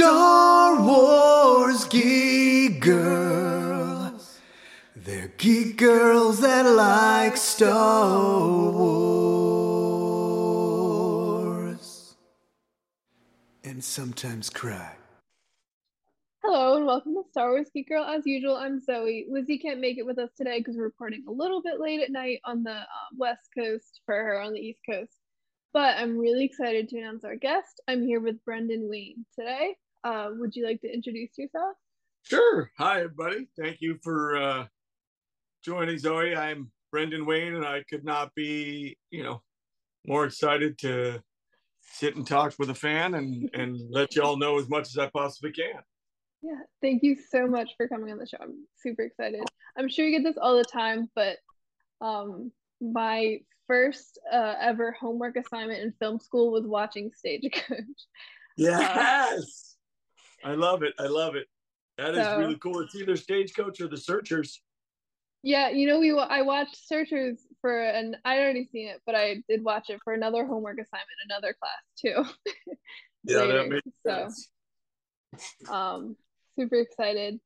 Star Wars geek girls. They're geek girls that like Star Wars. And sometimes cry. Hello and welcome to Star Wars Geek Girl. As usual, I'm Zoe. Lizzie can't make it with us today because we're recording a little bit late at night on the uh, West Coast for her on the East Coast. But I'm really excited to announce our guest. I'm here with Brendan Wayne today. Uh, would you like to introduce yourself? Sure. Hi, everybody. Thank you for uh, joining Zoe. I'm Brendan Wayne, and I could not be, you know, more excited to sit and talk with a fan and and let y'all know as much as I possibly can. Yeah, thank you so much for coming on the show. I'm super excited. I'm sure you get this all the time, but um, my first uh, ever homework assignment in film school was watching Stagecoach. Yes, I love it. I love it. That is So- really cool. It's either Stagecoach or The Searchers. Yeah, you know, we I watched Searchers for an I'd already seen it, but I did watch it for another homework assignment, another class too. Yeah, later. that makes So, sense. um, super excited.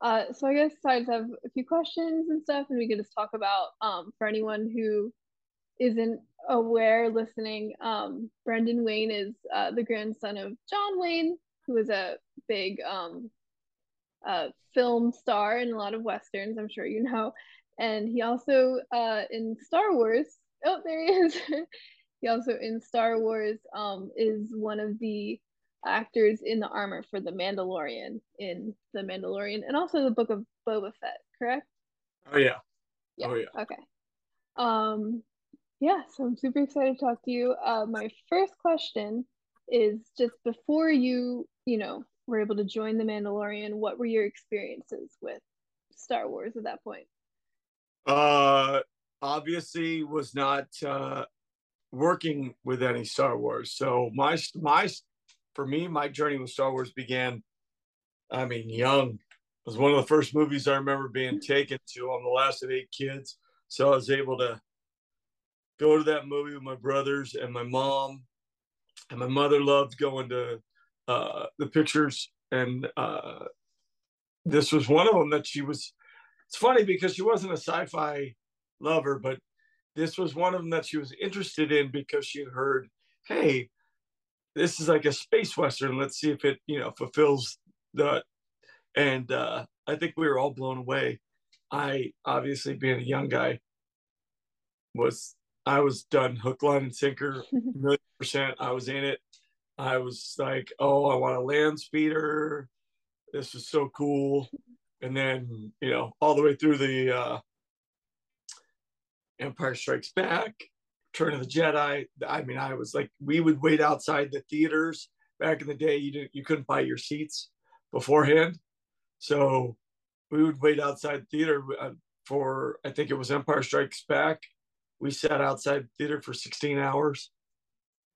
Uh, so I guess I just have a few questions and stuff, and we can just talk about um for anyone who isn't aware listening, um, Brendan Wayne is uh, the grandson of John Wayne, who was a big um uh, film star in a lot of westerns, I'm sure you know. And he also uh, in Star Wars, oh, there he is. he also in Star Wars um, is one of the actors in the armor for the Mandalorian in the Mandalorian and also the Book of Boba Fett, correct? Oh yeah. Yeah. Oh yeah. Okay. Um, yeah, so I'm super excited to talk to you. Uh, my first question is just before you, you know, were able to join the Mandalorian, what were your experiences with Star Wars at that point? Uh, obviously was not uh, working with any Star Wars. So my my for me, my journey with Star Wars began. I mean, young. It was one of the first movies I remember being taken to. I'm the last of eight kids, so I was able to go to that movie with my brothers and my mom, and my mother loved going to uh, the pictures, and uh, this was one of them that she was. It's funny because she wasn't a sci-fi lover, but this was one of them that she was interested in because she heard, "Hey, this is like a space western. Let's see if it, you know, fulfills the." And uh, I think we were all blown away. I obviously, being a young guy, was I was done hook, line, and sinker, million percent. I was in it. I was like, "Oh, I want a land speeder. This is so cool." And then, you know, all the way through the uh, Empire Strikes Back, Return of the Jedi. I mean, I was like, we would wait outside the theaters back in the day. You didn't, you couldn't buy your seats beforehand, so we would wait outside the theater uh, for. I think it was Empire Strikes Back. We sat outside the theater for 16 hours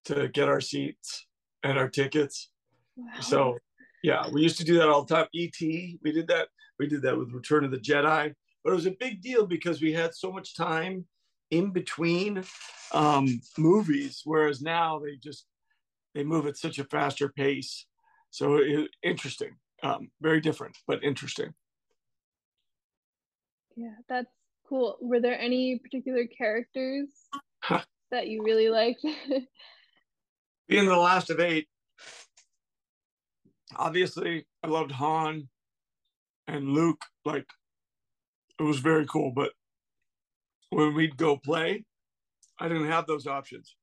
to get our seats and our tickets. Wow. So, yeah, we used to do that all the time. ET, we did that. We did that with Return of the Jedi, but it was a big deal because we had so much time in between um, movies, whereas now they just they move at such a faster pace. So it, interesting, um, very different, but interesting. Yeah, that's cool. Were there any particular characters that you really liked? Being the last of eight, obviously I loved Han and Luke. Like it was very cool, but when we'd go play, I didn't have those options.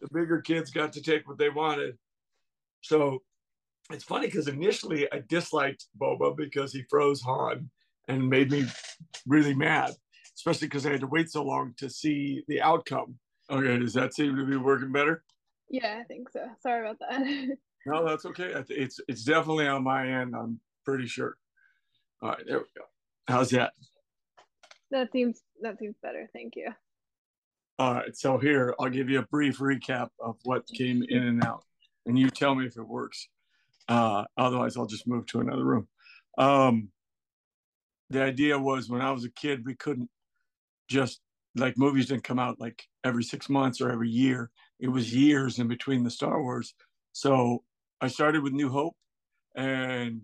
The bigger kids got to take what they wanted. So it's funny because initially I disliked Boba because he froze Han and made me really mad, especially because I had to wait so long to see the outcome. Okay, does that seem to be working better? Yeah, I think so. Sorry about that. No, that's okay. It's it's definitely on my end. I'm pretty sure. All right, there we go. How's that? that seems that seems better. Thank you. All right, so here I'll give you a brief recap of what came in and out, and you tell me if it works. Uh, otherwise, I'll just move to another room. Um, the idea was when I was a kid, we couldn't just like movies didn't come out like every six months or every year. It was years in between the Star Wars. So I started with New Hope, and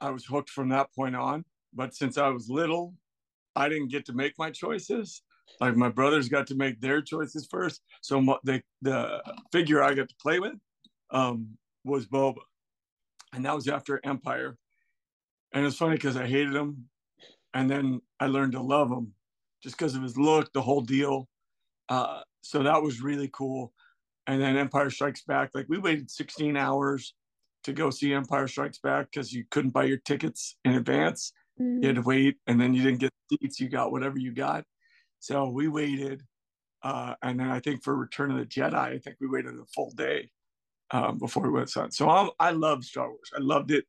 I was hooked from that point on. But since I was little, I didn't get to make my choices. Like my brothers got to make their choices first. So the the figure I got to play with um, was Boba, and that was after Empire. And it's funny because I hated him, and then I learned to love him just because of his look, the whole deal. Uh, so that was really cool. And then Empire Strikes Back, like we waited 16 hours to go see Empire Strikes Back because you couldn't buy your tickets in advance. Mm-hmm. You had to wait, and then you didn't get seats. You got whatever you got. So we waited, uh, and then I think for Return of the Jedi, I think we waited a full day um, before we went on. So I'm, I love Star Wars. I loved it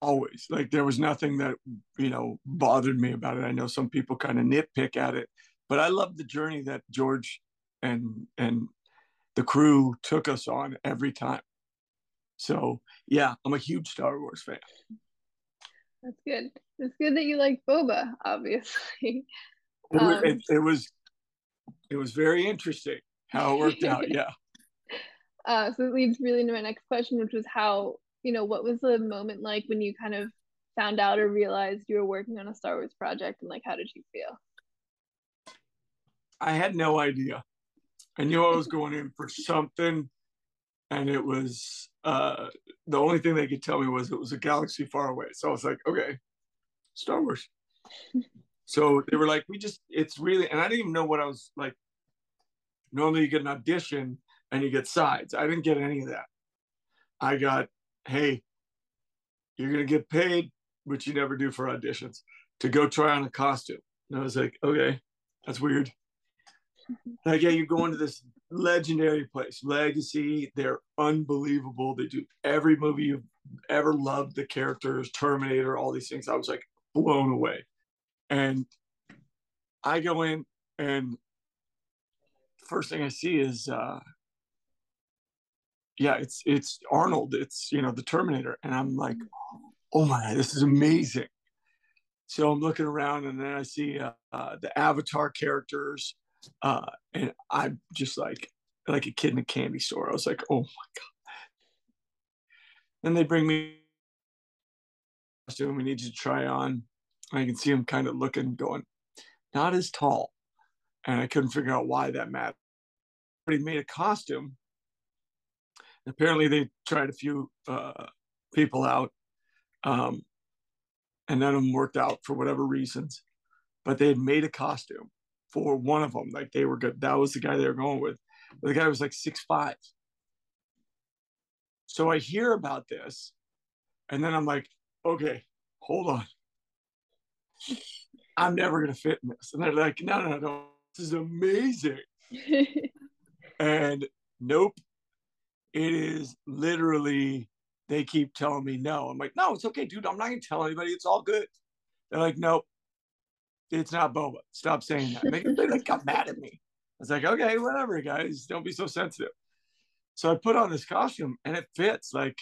always. Like there was nothing that you know bothered me about it. I know some people kind of nitpick at it, but I love the journey that George and and the crew took us on every time. So yeah, I'm a huge Star Wars fan. That's good. It's good that you like Boba, obviously. It, um, it, it was it was very interesting how it worked out. Yeah. Uh, so it leads really into my next question, which was how you know what was the moment like when you kind of found out or realized you were working on a Star Wars project, and like how did you feel? I had no idea. I knew I was going in for something, and it was uh, the only thing they could tell me was it was a galaxy far away. So I was like, okay, Star Wars. so they were like, we just, it's really, and I didn't even know what I was like. Normally you get an audition and you get sides. I didn't get any of that. I got, hey, you're to get paid, which you never do for auditions, to go try on a costume. And I was like, okay, that's weird. Like, yeah, you're going to this legendary place, Legacy. They're unbelievable. They do every movie you've ever loved, the characters, Terminator, all these things. I was like blown away. And I go in, and first thing I see is, uh, yeah, it's it's Arnold. It's you know the Terminator, and I'm like, oh my, god, this is amazing. So I'm looking around, and then I see uh, uh, the Avatar characters uh, and I'm just like like a kid in a candy store. I was like, oh my god. Then they bring me costume we need to try on. I can see him kind of looking, going, not as tall. And I couldn't figure out why that mattered. But he made a costume. Apparently, they tried a few uh, people out, um, and none of them worked out for whatever reasons. But they had made a costume for one of them. Like they were good. That was the guy they were going with. But the guy was like six five. So I hear about this, and then I'm like, okay, hold on. I'm never gonna fit in this. And they're like, no, no, no, this is amazing. and nope, it is literally. They keep telling me no. I'm like, no, it's okay, dude. I'm not gonna tell anybody. It's all good. They're like, nope, it's not Boba. Stop saying that. They, they like got mad at me. I was like, okay, whatever, guys. Don't be so sensitive. So I put on this costume and it fits. Like,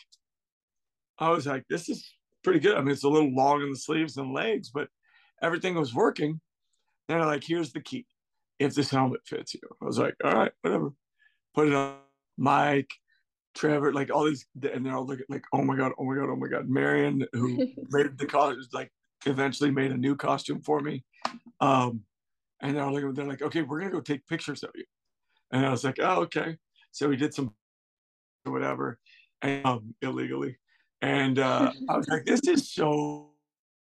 I was like, this is pretty good. I mean, it's a little long in the sleeves and legs, but everything was working. Then like, here's the key. If this helmet fits you, I was like, all right, whatever. Put it on. Mike, Trevor, like all these, and they're all looking like, oh my god, oh my god, oh my god. Marion, who made the costume, like eventually made a new costume for me. Um, and they're like, they're like, okay, we're gonna go take pictures of you. And I was like, oh, okay. So we did some whatever, and, um, illegally. And uh, I was like, this is so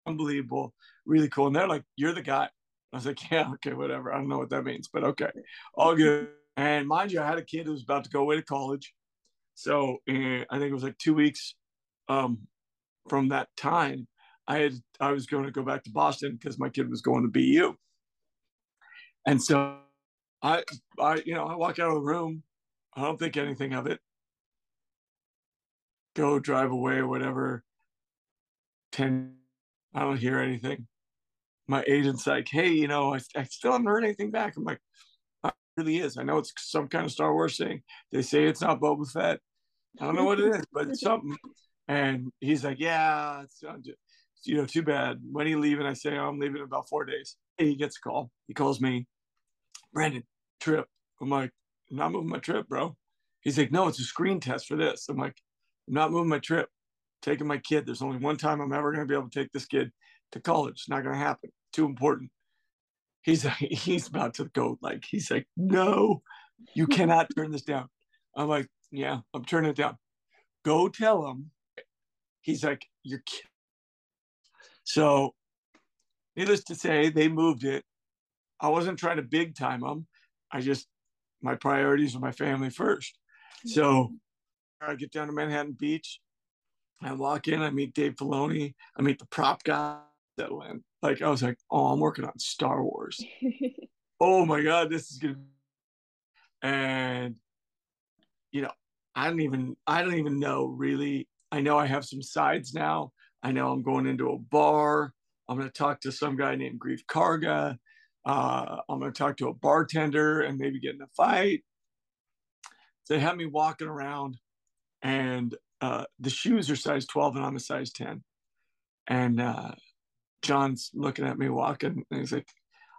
unbelievable, really cool. And they're like, you're the guy. I was like, yeah, okay, whatever. I don't know what that means, but okay, all good. And mind you, I had a kid who was about to go away to college. So uh, I think it was like two weeks um, from that time I had I was going to go back to Boston because my kid was going to BU. And so I I you know, I walk out of the room, I don't think anything of it. Go drive away or whatever. 10 I don't hear anything. My agent's like, hey, you know, I, I still haven't heard anything back. I'm like, uh, it really is. I know it's some kind of Star Wars thing. They say it's not Boba Fett. I don't know what it is, but it's something. And he's like, yeah, it's, uh, you know, too bad. When are you leaving? I say, oh, I'm leaving in about four days. And He gets a call. He calls me, Brandon, trip. I'm like, I'm not moving my trip, bro. He's like, no, it's a screen test for this. I'm like, I'm not moving my trip, taking my kid. There's only one time I'm ever going to be able to take this kid to college. It's not going to happen. Too important. He's he's about to go. Like he's like, no, you cannot turn this down. I'm like, yeah, I'm turning it down. Go tell him. He's like, you're. So, needless to say, they moved it. I wasn't trying to big time them. I just my priorities were my family first. So mm-hmm. I get down to Manhattan Beach. I walk in, I meet Dave Filoni, I meet the prop guy that went. Like I was like, oh, I'm working on Star Wars. oh my God, this is gonna and you know, I don't even I don't even know really. I know I have some sides now. I know I'm going into a bar. I'm going to talk to some guy named Greef Karga. Uh, I'm going to talk to a bartender and maybe get in a fight. They have me walking around, and uh, the shoes are size 12 and I'm a size 10. And uh, Jon's looking at me walking, and he's like,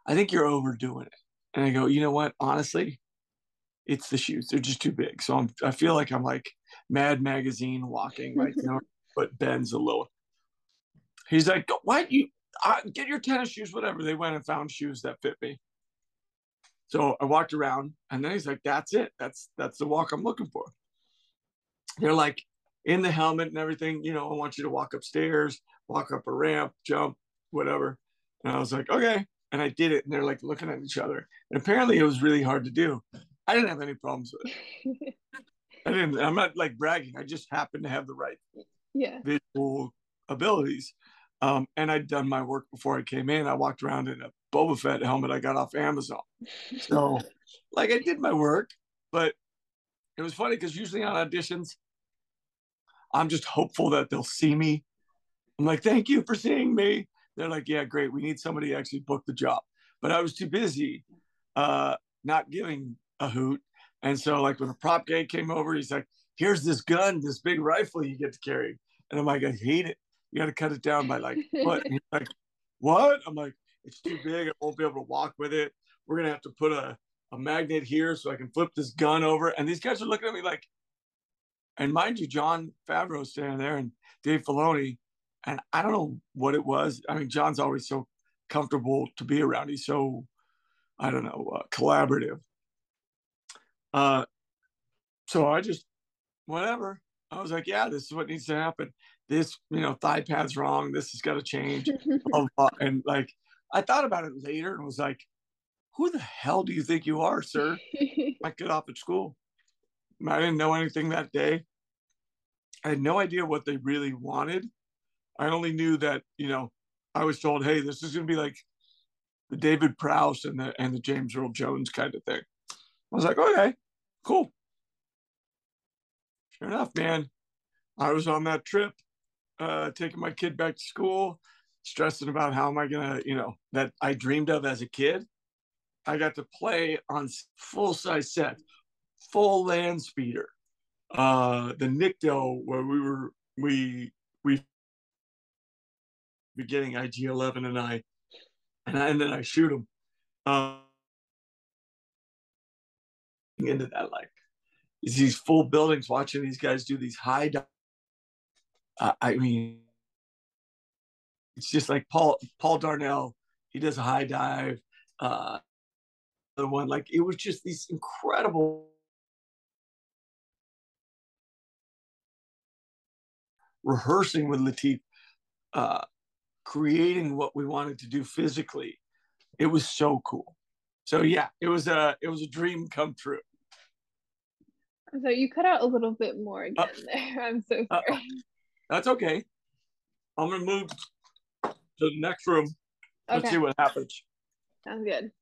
I think you're overdoing it. And I go, you know what? Honestly, it's the shoes. They're just too big. So I'm, I feel like I'm like Mad Magazine walking, you know, but Ben's a little. He's like, why you uh, get your tennis shoes, whatever. They went and found shoes that fit me. So I walked around and then he's like, that's it. That's, that's the walk I'm looking for. They're like in the helmet and everything, you know, I want you to walk upstairs, walk up a ramp, jump, whatever. And I was like, okay. And I did it. And they're like looking at each other. And apparently it was really hard to do. I didn't have any problems with it. I didn't, I'm not like bragging. I just happened to have the right yeah. visual abilities. Um, and I'd done my work before I came in. I walked around in a Boba Fett helmet I got off Amazon. So, like, I did my work, but it was funny because usually on auditions, I'm just hopeful that they'll see me. I'm like, thank you for seeing me. They're like, yeah, great. We need somebody to actually book the job. But I was too busy uh, not giving a hoot. And so, like, when a prop guy came over, he's like, here's this gun, this big rifle you get to carry. And I'm like, I hate it. You got to cut it down by like what? like, what? I'm like, it's too big. I won't be able to walk with it. We're gonna have to put a, a magnet here so I can flip this gun over. And these guys are looking at me like, and mind you, Jon Favreau standing there and Dave Filoni, and I don't know what it was. I mean, Jon's always so comfortable to be around. He's so, I don't know, uh, collaborative. Uh, so I just, whatever. I was like, yeah, this is what needs to happen. This, you know, thigh pad's wrong. This has got to change. and like, I thought about it later and was like, who the hell do you think you are, sir? I get off at school. I didn't know anything that day. I had no idea what they really wanted. I only knew that, you know, I was told, hey, this is going to be like the David Prowse and the and the James Earl Jones kind of thing. I was like, okay, cool. Sure enough, man, I was on that trip, uh, taking my kid back to school, stressing about how am I gonna, you know, that I dreamed of as a kid. I got to play on full size set, full land speeder, uh, the Nikto where we were we we beginning IG eleven and I, and, I, and then I shoot them. Uh, into that like these full buildings watching these guys do these high uh, i mean it's just like paul paul darnell he does a high dive uh the one like it was just these incredible rehearsing with Lateef, uh creating what we wanted to do physically it was so cool so yeah it was a it was a dream come true so you cut out a little bit more uh, again uh, there. I'm so sorry. That's okay. I'm gonna move to the next room. Let's see what happens. Sounds good.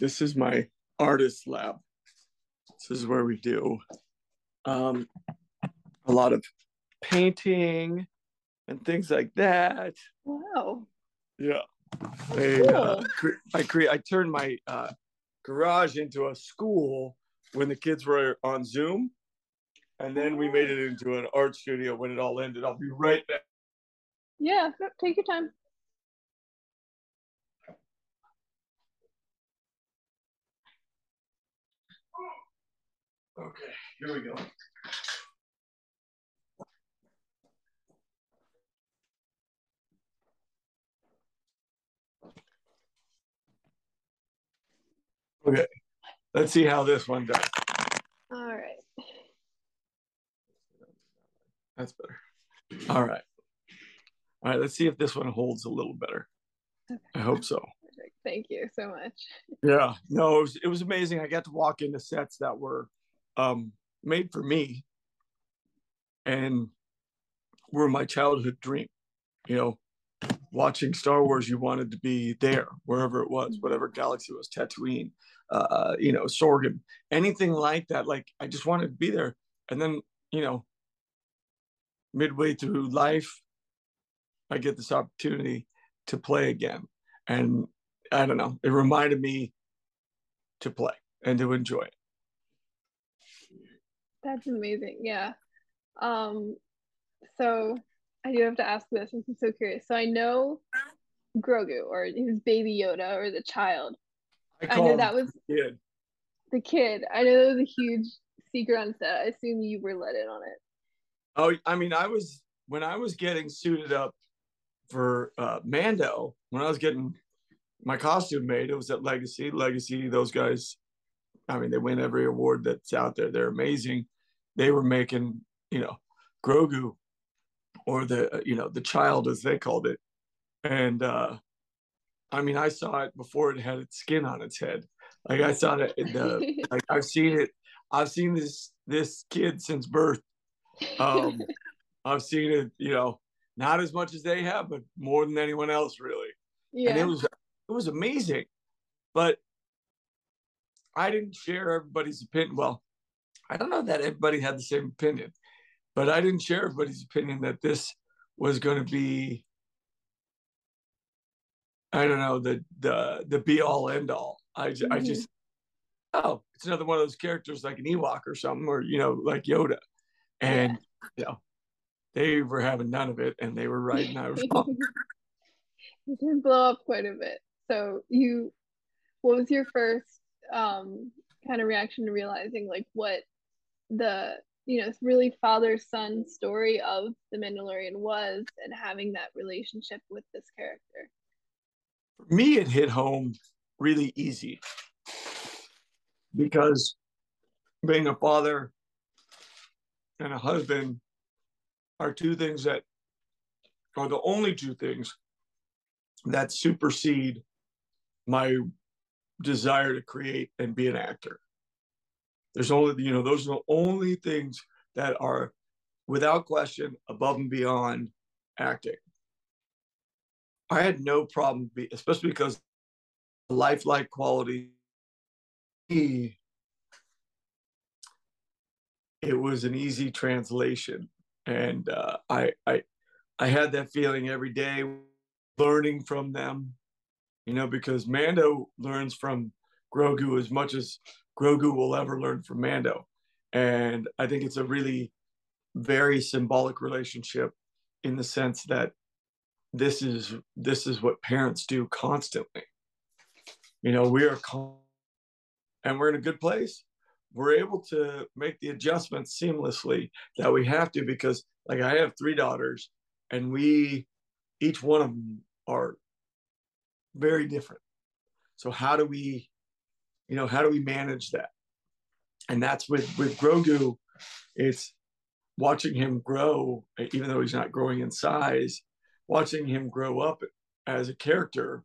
This is my artist lab. This is where we do um, a lot of painting and things like that. Wow. Yeah. I, uh, cre- I create. I turned my uh, garage into a school when the kids were on Zoom, and then we made it into an art studio when it all ended. I'll be right back. Yeah, take your time. Okay, here we go. Okay, let's see how this one does. All right. That's better. All right. All right, let's see if this one holds a little better. I hope so. Perfect. Thank you so much. Yeah, no, it was, it was amazing. I got to walk into sets that were um, made for me and were my childhood dream. You know, watching Star Wars, you wanted to be there wherever it was, whatever galaxy was, Tatooine, uh, you know, Sorgan, anything like that. Like I just wanted to be there. And then, you know, midway through life, I get this opportunity to play again. And I don't know, it reminded me to play and to enjoy it. That's amazing. Yeah. Um, so I do have to ask this. I'm so curious. So I know Grogu or his baby Yoda or the child. I, I know that was the kid. The kid. I know that was a huge secret on set. I assume you were let in on it. Oh, I mean, I was when I was getting suited up for uh, Mando. When I was getting my costume made, it was at Legacy. Legacy, those guys. I mean, they win every award that's out there. They're amazing. They were making, you know, Grogu, or the you know the child as they called it, and uh, I mean, I saw it before it had its skin on its head. Like I saw it in the like I've seen it. I've seen this this kid since birth um, I've seen it, you know, not as much as they have, but more than anyone else, really. Yeah. And it was it was amazing, but I didn't share everybody's opinion. Well, I don't know that everybody had the same opinion, but I didn't share everybody's opinion that this was going to be. I don't know the the the be all end all. I mm-hmm. I just oh it's another one of those characters like an Ewok or something or you know like Yoda and yeah. you know they were having none of it and they were right and I was wrong. it did blow up quite a bit. So you what was your first um kind of reaction to realizing like what the you know it's really father son story of the Mandalorian was and having that relationship with this character? For me it hit home really easy because being a father and a husband are two things that are the only two things that supersede my desire to create and be an actor. There's only, you know, those are the only things that are without question above and beyond acting. I had no problem, especially because the lifelike quality it was an easy translation, and uh, I I I had that feeling every day, learning from them, you know, because Mando learns from Grogu as much as Grogu will ever learn from Mando, and I think it's a really very symbolic relationship in the sense that this is this is what parents do constantly. You know, we are, and we're in a good place we're able to make the adjustments seamlessly that we have to because like I have three daughters and we each one of them are very different. So how do we you know how do we manage that? And that's with with Grogu it's watching him grow even though he's not growing in size, watching him grow up as a character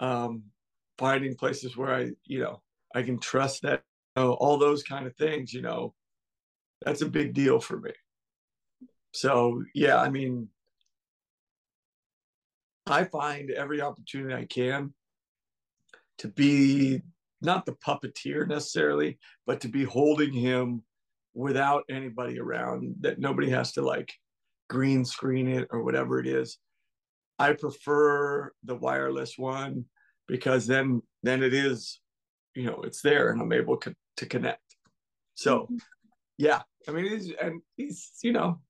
um finding places where I you know I can trust that know, all those kind of things, you know, that's a big deal for me. So, yeah, I mean, I find every opportunity I can to be not the puppeteer necessarily, but to be holding him without anybody around, that nobody has to like green screen it or whatever it is. I prefer the wireless one because then then it is, you know, it's there and I'm able to to connect. So, mm-hmm. yeah, I mean, he's and he's you know,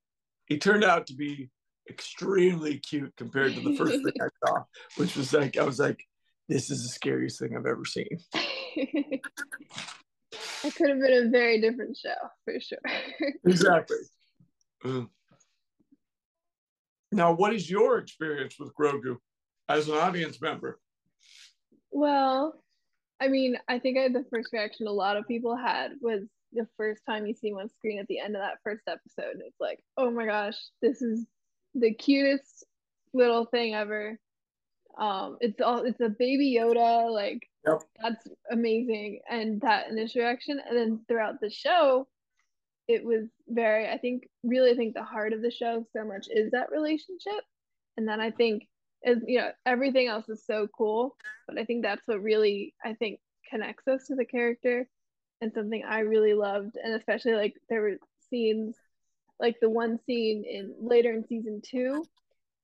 he turned out to be extremely cute compared to the first thing I saw, which was like I was like, this is the scariest thing I've ever seen. it could have been a very different show for sure. exactly. Mm. Now, what is your experience with Grogu as an audience member? Well, I mean, I think I had the first reaction a lot of people had was the first time you see him on screen at the end of that first episode. It's like, oh my gosh, this is the cutest little thing ever. Um, it's all it's a baby Yoda, like yep. that's amazing. And that initial reaction, and then throughout the show, it was very, I think, really, I think the heart of the show so much is that relationship. And then I think is you know everything else is so cool, but I think that's what really I think connects us to the character and something I really loved, and especially like there were scenes like the one scene in later in season two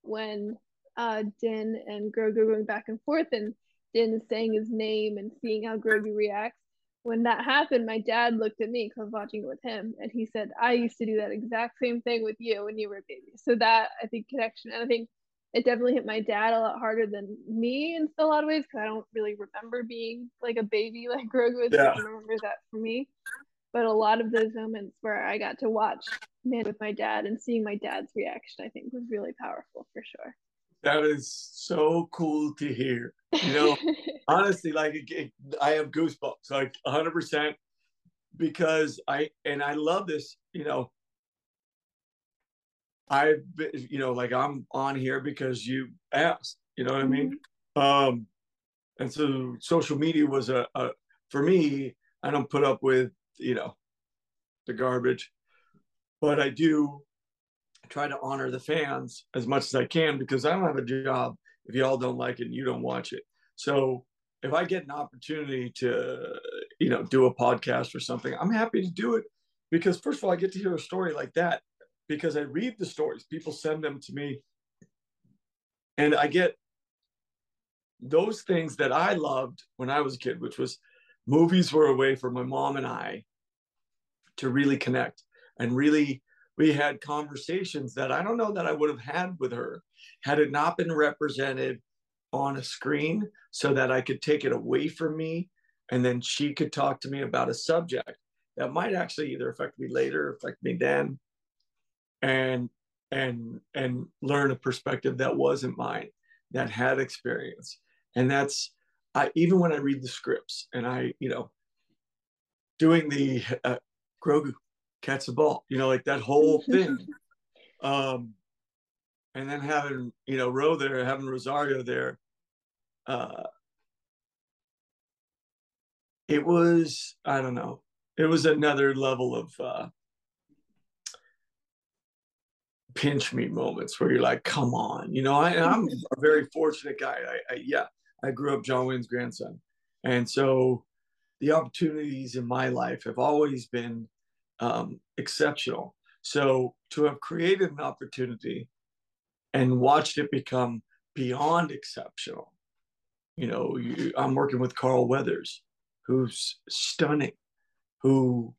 when uh Din and Grogu going back and forth and Din saying his name and seeing how Grogu reacts. When that happened, my dad looked at me because I was watching it with him and he said, I used to do that exact same thing with you when you were a baby. So that I think connection and I think it definitely hit my dad a lot harder than me in a lot of ways because I don't really remember being like a baby like Grogu is. Yeah. I remember that for me. But a lot of those moments where I got to watch Man with my dad and seeing my dad's reaction, I think was really powerful for sure. That is so cool to hear. You know, honestly, like it, it, I have goosebumps, like 100%, because I, and I love this, you know, I've been, you know, like I'm on here because you asked, you know what mm-hmm. I mean? Mm-hmm. Um, and so social media was a, a, for me, I don't put up with, you know, the garbage, but I do try to honor the fans as much as I can because I don't have a job if y'all don't like it and you don't watch it. So if I get an opportunity to, you know, do a podcast or something, I'm happy to do it because first of all, I get to hear a story like that because I read the stories. People send them to me. And I get those things that I loved when I was a kid, which was movies were a way for my mom and I to really connect and really we had conversations that I don't know that I would have had with her had it not been represented on a screen so that I could take it away from me and then she could talk to me about a subject that might actually either affect me later, affect me then, and and and learn a perspective that wasn't mine that had experience. And that's i even when i read the scripts and i you know doing the uh, grogu catch the ball you know like that whole thing um and then having you know Ro there having rosario there uh it was i don't know it was another level of uh pinch me moments where you're like, come on, you know, I, am a very fortunate guy. I, I, yeah, I grew up John Wayne's grandson. And so the opportunities in my life have always been um, exceptional. So to have created an opportunity and watched it become beyond exceptional, you know, you, I'm working with Carl Weathers, who's stunning, who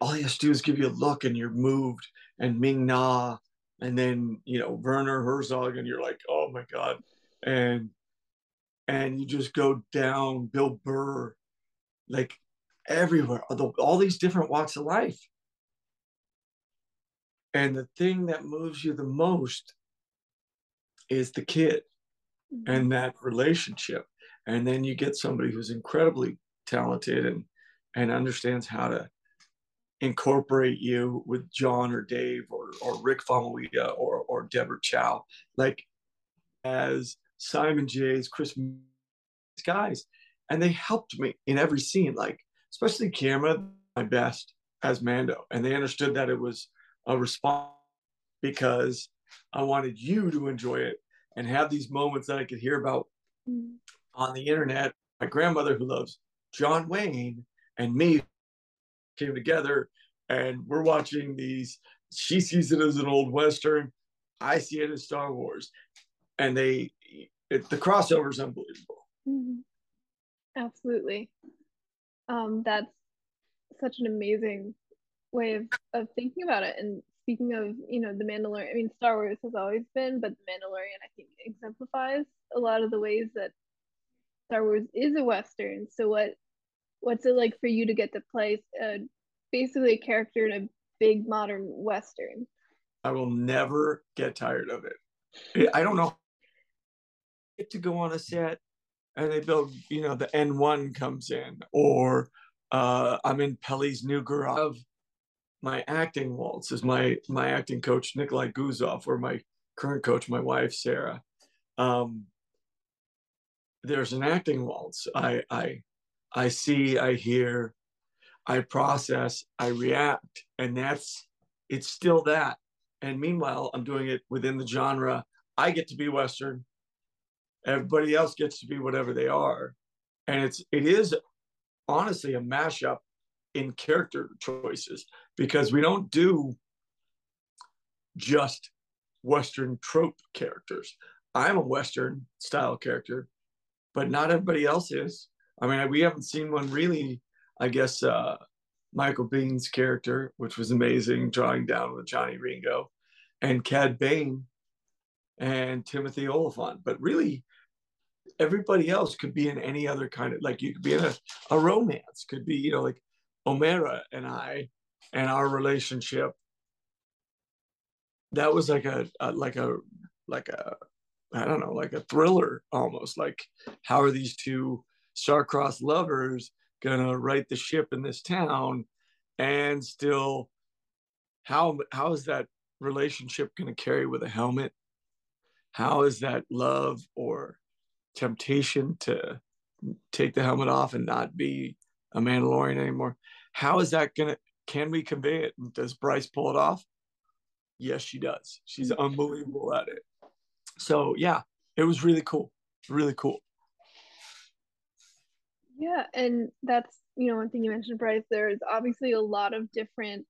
all he has to do is give you a look and you're moved and Ming Na and then you know Werner Herzog and you're like oh my god and and you just go down Bill Burr like everywhere all these different walks of life and the thing that moves you the most is the kid mm-hmm. and that relationship and then you get somebody who's incredibly talented and and understands how to incorporate you with Jon or Dave or, or Rick Famuyiwa or, or Deborah Chow, like as Simon J's, Chris guys. And they helped me in every scene, like especially camera, my best as Mando. And they understood that it was a response because I wanted you to enjoy it and have these moments that I could hear about on the internet. My grandmother who loves John Wayne and me came together and we're watching these. She sees it as an old western. I see it as Star Wars, and they it, the crossover is unbelievable. Mm-hmm. Absolutely, um, that's such an amazing way of, of thinking about it. And speaking of, you know, the Mandalorian, I mean, Star Wars has always been, but the Mandalorian, I think, exemplifies a lot of the ways that Star Wars is a Western. So what what's it like for you to get to play uh, basically a character in a big modern Western? I will never get tired of it. I don't know. Get to go on a set and they build, you know, the N1 comes in, or uh, I'm in Peli's new garage. My acting waltz is my my acting coach Nikolai Guzov, or my current coach, my wife Sarah. Um, there's an acting waltz. I I I see, I hear, I process, I react, and that's it's still that. And meanwhile, I'm doing it within the genre. I get to be Western. Everybody else gets to be whatever they are. And it's it is honestly a mashup in character choices because we don't do just Western trope characters. I'm a Western style character, but not everybody else is. I mean, we haven't seen one really. I guess uh, Michael Biehn's character, which was amazing, drawing down with Johnny Ringo, and Cad Bane, and Timothy Olyphant. But really, everybody else could be in any other kind of like you could be in a, a romance, could be you know like Omera and I and our relationship. That was like a, a like a like a I don't know like a thriller almost like how are these two star-crossed lovers gonna right the ship in this town and still how how is that relationship to carry with a helmet how is that love or temptation to take the helmet off and not be a mandalorian anymore. How is that to can we convey it? Does bryce pull it off? Yes she does. She's unbelievable at it. So yeah it was really cool really cool. Yeah, and that's you know one thing you mentioned, Bryce. There's obviously a lot of different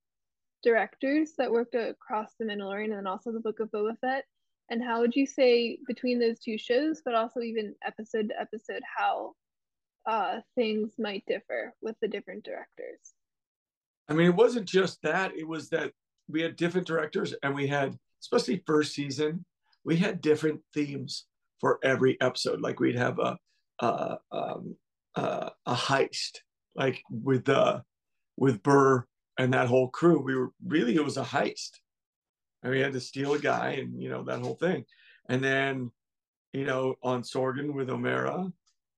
directors that worked across the Mandalorian and then also the Book of Boba Fett. And how would you say between those two shows, but also even episode to episode, how uh, things might differ with the different directors? I mean, it wasn't just that; it was that we had different directors, and we had, especially first season, we had different themes for every episode. Like we'd have a, a um, uh, a heist, like with uh, with Burr and that whole crew. We were really it was a heist, and we had to steal a guy, and you know that whole thing. And then, you know, on Sorgan with Omera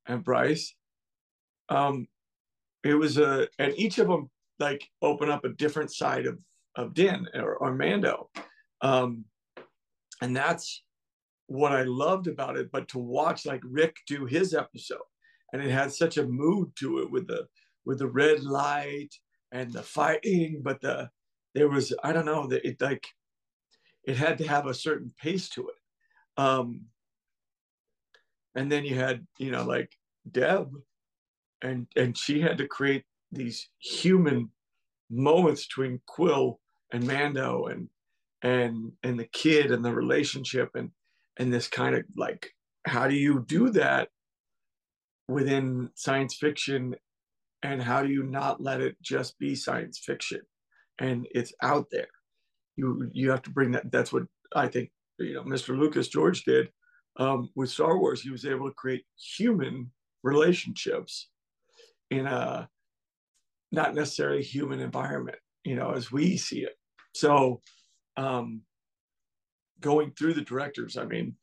and Bryce, um, it was a and each of them like open up a different side of of Din or, Mando, um, and that's what I loved about it. But to watch like Rick do his episode and it had such a mood to it with the with the red light and the fighting but the there was i don't know that it like it had to have a certain pace to it. Um and then you had you know like deb and and she had to create these human moments between Kuiil and mando and and and the kid and the relationship and and this kind of like how do you do that within science fiction? And how do you not let it just be science fiction? And it's out there you you have to bring that that's what i think you know mr lucas george did um, with star wars. He was able to create human relationships in a not necessarily human environment you know as we see it. So um, going through the directors i mean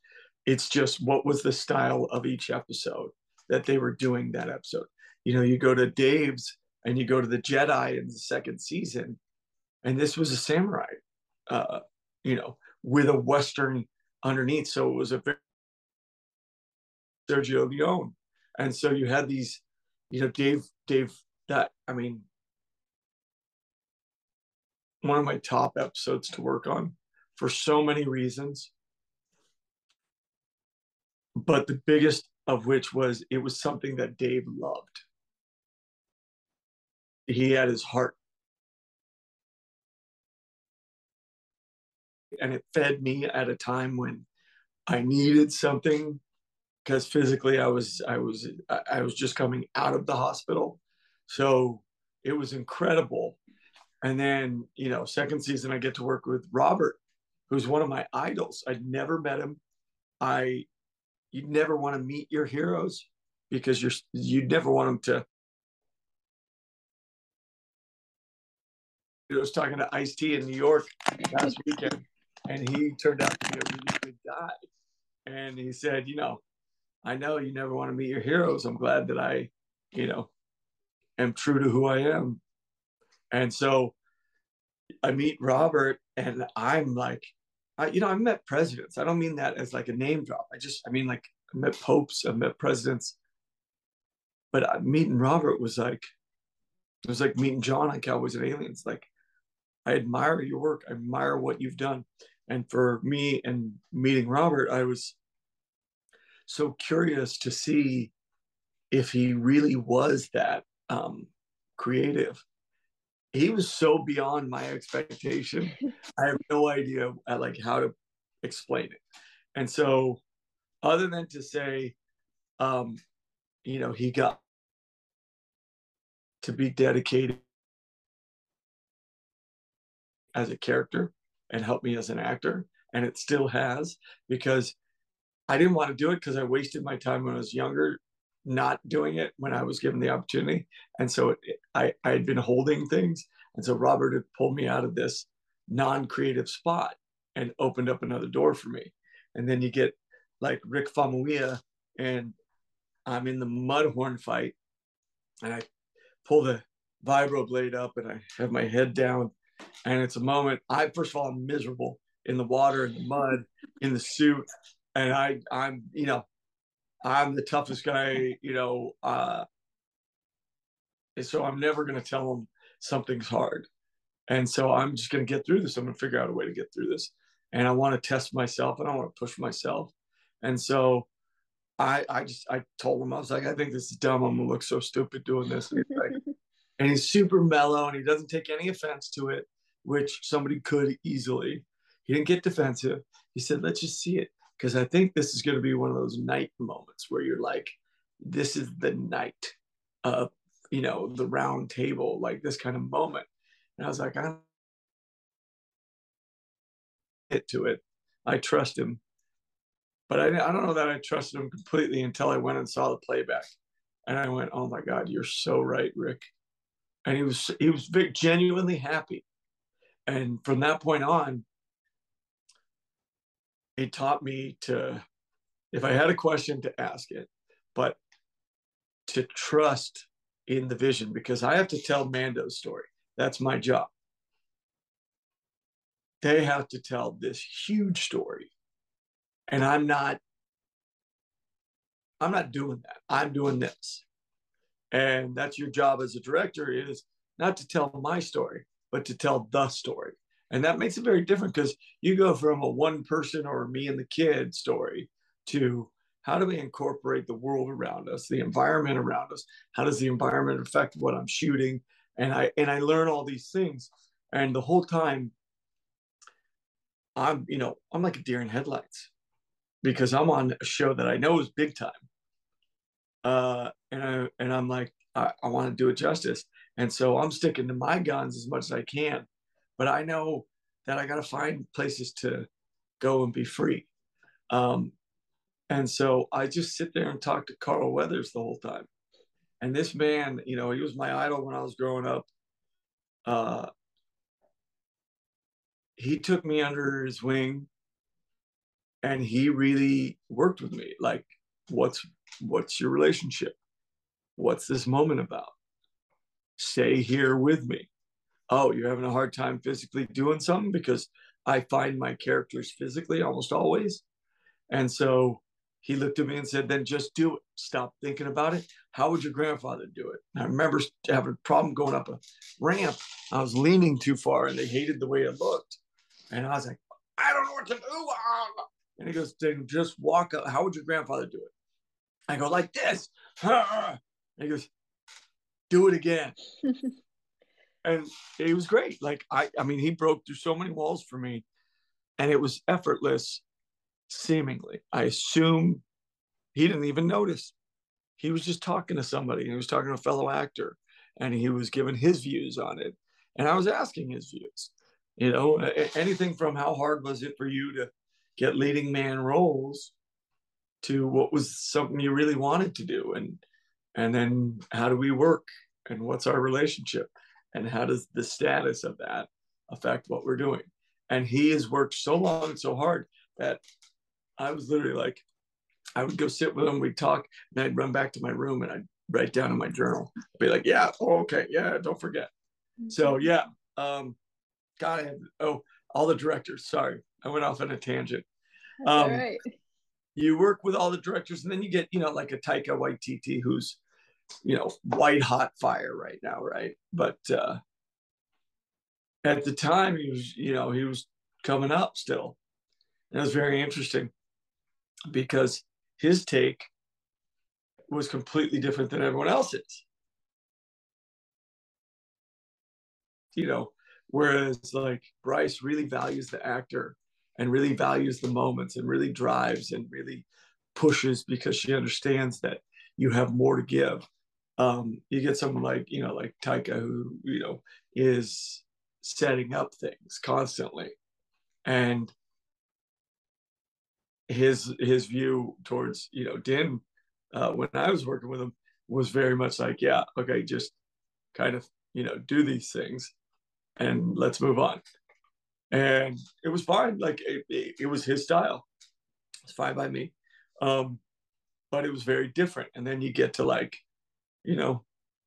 it's just what was the style of each episode that they were doing that episode. You know, you go to Dave's and you go to the Jedi in the second season, and this was a samurai, uh, you know, with a Western underneath. So it was a very Sergio Leone. And so you had these, you know, Dave, Dave, that, I mean, one of my top episodes to work on for so many reasons. But the biggest of which was it was something that Dave loved. He had his heart. And it fed me at a time when I needed something because physically I was I was I was just coming out of the hospital. So it was incredible. And then, you know, second season, I get to work with Robert, who's one of my idols. I'd never met him. I, you'd never want to meet your heroes because you're, you'd never want them to. I was talking to Ice T in New York last weekend, and he turned out to be a really good guy. And he said, you know, I know you never want to meet your heroes. I'm glad that I, you know, am true to who I am. And so I meet Robert and I'm like, I, you know, I've met presidents. I don't mean that as like a name drop. I just, I mean, like I met popes, I met presidents. But meeting Robert was like, it was like meeting Jon on Cowboys and Aliens. Like, I admire your work. I admire what you've done. And for me and meeting Robert, I was so curious to see if he really was that um, creative. He was so beyond my expectation. I have no idea at uh, like how to explain it. And so, other than to say, um, you know, he got to be dedicated as a character and helped me as an actor, and it still has because I didn't want to do it because I wasted my time when I was younger not doing it when I was given the opportunity. And so it, I, I had been holding things. And so Robert had pulled me out of this non creative spot and opened up another door for me. And then you get like Rick Famuyiwa, and I'm in the Mudhorn fight, and I pull the vibro blade up and I have my head down. And it's a moment I, first of all, I'm miserable in the water, in the mud, in the suit. And I, I'm, you know, I'm the toughest guy, you know. Uh, and so I'm never going to tell them something's hard. And so I'm just going to get through this. I'm going to figure out a way to get through this. And I want to test myself and I want to push myself. And so I, I just, I told him, I was like, I think this is dumb. I'm going to look so stupid doing this. And he's, like, and he's super mellow and he doesn't take any offense to it, which somebody could easily. He didn't get defensive. He said, let's just see it because I think this is going to be one of those knight moments where you're like, this is the knight of, you know, the round table, like this kind of moment. And I was like, I'm hit to it. I trust him. But I, I don't know that I trusted him completely until I went and saw the playback. And I went, oh my God, you're so right, Rick. And he was he was genuinely happy. And from that point on, it taught me to, if I had a question, to ask it, but to trust in the vision because I have to tell Mando's story. That's my job. They have to tell this huge story. And I'm not I'm not doing that. I'm doing this. And that's your job as a director is not to tell my story, but to tell the story. And that makes it very different because you go from a one person or me and the kid story to how do we incorporate the world around us, the environment around us? How does the environment affect what I'm shooting? And I and I learn all these things. And the whole time I'm, you know, I'm like a deer in headlights because I'm on a show that I know is big time. Uh, and I and I'm like, I, I want to do it justice. And so I'm sticking to my guns as much as I can but I know that I got to find places to go and be free. Um, and so I just sit there and talk to Carl Weathers the whole time. And this man, you know, he was my idol when I was growing up. Uh, he took me under his wing and he really worked with me. Like, what's what's your relationship? What's this moment about? Stay here with me oh, you're having a hard time physically doing something because I find my characters physically almost always. And so he looked at me and said, then just do it. Stop thinking about it. How would your grandfather do it? And I remember having a problem going up a ramp. I was leaning too far and they hated the way it looked. And I was like, I don't know what to do. And he goes, then just walk up. How would your grandfather do it? I go, like this. And he goes, do it again. and it was great. Like I, I mean, he broke through so many walls for me, and it was effortless, seemingly. I assume he didn't even notice. He was just talking to somebody. He was talking to a fellow actor, and he was giving his views on it and i was asking his views you know anything from how hard was it for you to get leading man roles to what was something you really wanted to do and and then how do we work? And what's our relationship? And how does the status of that affect what we're doing? And he has worked so long and so hard that i was literally like i would go sit with him. We'd talk and i'd run back to my room and i'd write down in my journal. I'd be like yeah oh, okay yeah don't forget. So mm-hmm. yeah um god I have, oh all the directors sorry i went off on a tangent. Um, right you work with all the directors, and then you get, you know, like a Taika Waititi who's, you know, white hot fire right now, right? But uh, at the time, he was, you know, he was coming up still. And it was very interesting because his take was completely different than everyone else's. You know, whereas like Bryce really values the actor and really values the moments and really drives and really pushes because she understands that you have more to give. Um, you get someone like, you know, like Taika who, you know, is setting up things constantly. And his his view towards, you know, Din uh, when I was working with him was very much like, yeah, okay, just kind of, you know, do these things and let's move on and it was fine. Like it, it, it was his style. It's fine by me. Um, but it was very different. And then you get to like, you know,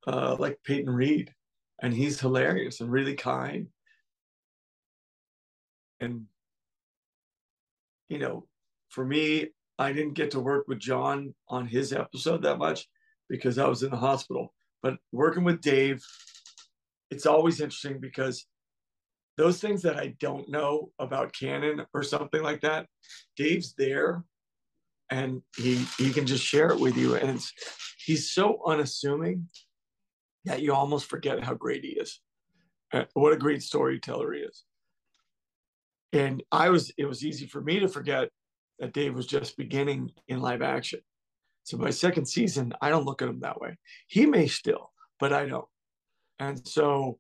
uh, like Peyton Reed, and he's hilarious and really kind. And you know, for me, I didn't get to work with Jon on his episode that much because I was in the hospital. But working with Dave, it's always interesting because those things that I don't know about canon or something like that, Dave's there and he he can just share it with you. And he's so unassuming that you almost forget how great he is. Uh, what a great storyteller he is. And I was it was easy for me to forget that Dave was just beginning in live action. So my second season, I don't look at him that way. He may still, but I don't. And so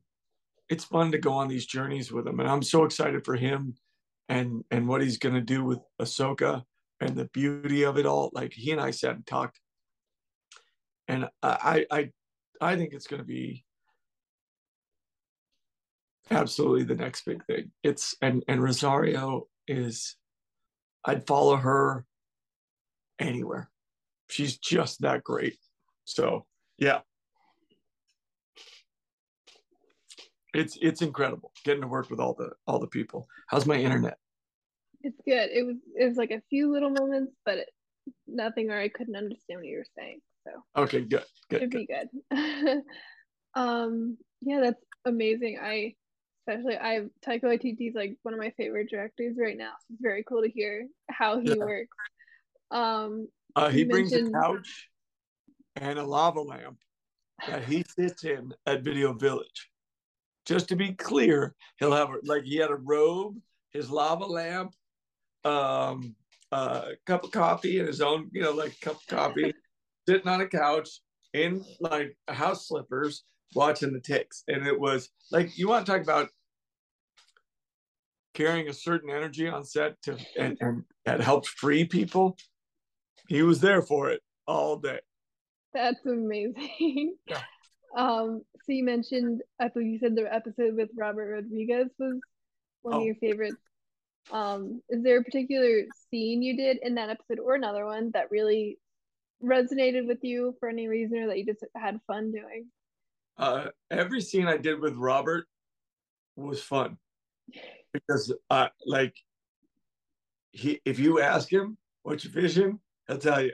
it's fun to go on these journeys with him, and I'm so excited for him and and what he's going to do with Ahsoka and the beauty of it all. Like he and I sat and talked, and I I I think it's going to be absolutely the next big thing. It's and and Rosario is, I'd follow her anywhere. She's just that great. So yeah, it's it's incredible getting to work with all the all the people. How's my internet? It's good. It was it was like a few little moments, but it, nothing where I couldn't understand what you were saying. So okay, good, good, should good. be good. um, yeah, that's amazing. I especially I Taika Waititi is like one of my favorite directors right now. So it's very cool to hear how he yeah. works. Um, uh, he brings mentioned... a couch and a lava lamp that he sits in at Video Village just to be clear, he'll have like he had a robe, his lava lamp, um, a cup of coffee, and his own, you know, like cup of coffee, sitting on a couch in like house slippers, watching the ticks. And it was like you want to talk about carrying a certain energy on set to and, and that helps free people. He was there for it all day. That's amazing. Yeah. Um, so you mentioned, I believe you said the episode with Robert Rodriguez was one oh. of your favorites. Um, is there a particular scene you did in that episode or another one that really resonated with you for any reason or that you just had fun doing? Uh, every scene I did with Robert was fun because, uh, like, he if you ask him what's your vision, he'll tell you,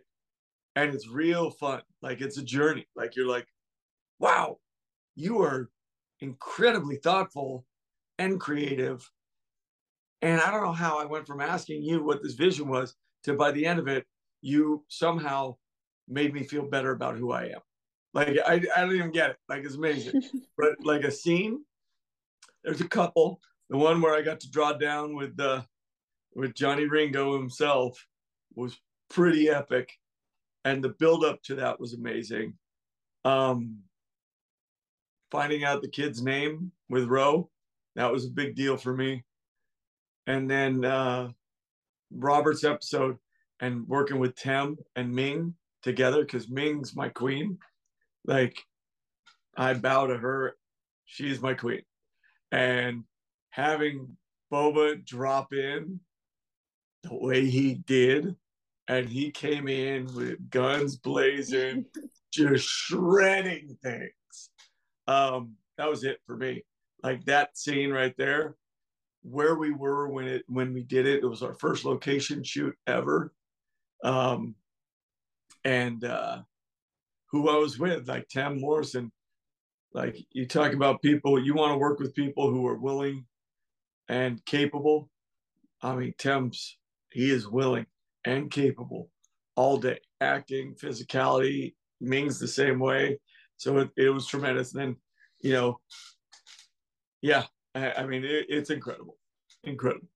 and it's real fun. Like it's a journey. Like you're like, wow, you are incredibly thoughtful and creative. And I don't know how I went from asking you what this vision was to by the end of it, you somehow made me feel better about who I am. Like I, I don't even get it. Like it's amazing. but like a scene, there's a couple. The one where I got to draw down with the uh, with Johnny Ringo himself was pretty epic. And the build up to that was amazing. Um finding out the kid's name with Ro, that was a big deal for me. And then uh, Robert's episode and working with Tem and Ming together because Ming's my queen. Like I bow to her. She's my queen. And having Boba drop in the way he did, and he came in with guns blazing, just shredding things. Um, that was it for me. Like that scene right there, where we were when it when we did it. It was our first location shoot ever. Um, and uh, who I was with, like Tem Morrison. Like you talk about people, you want to work with people who are willing and capable. I mean, Tem's he is willing and capable all day, acting, physicality. Ming's the same way. So it, it was tremendous. And then, you know, yeah, I, I mean, it, it's incredible, incredible.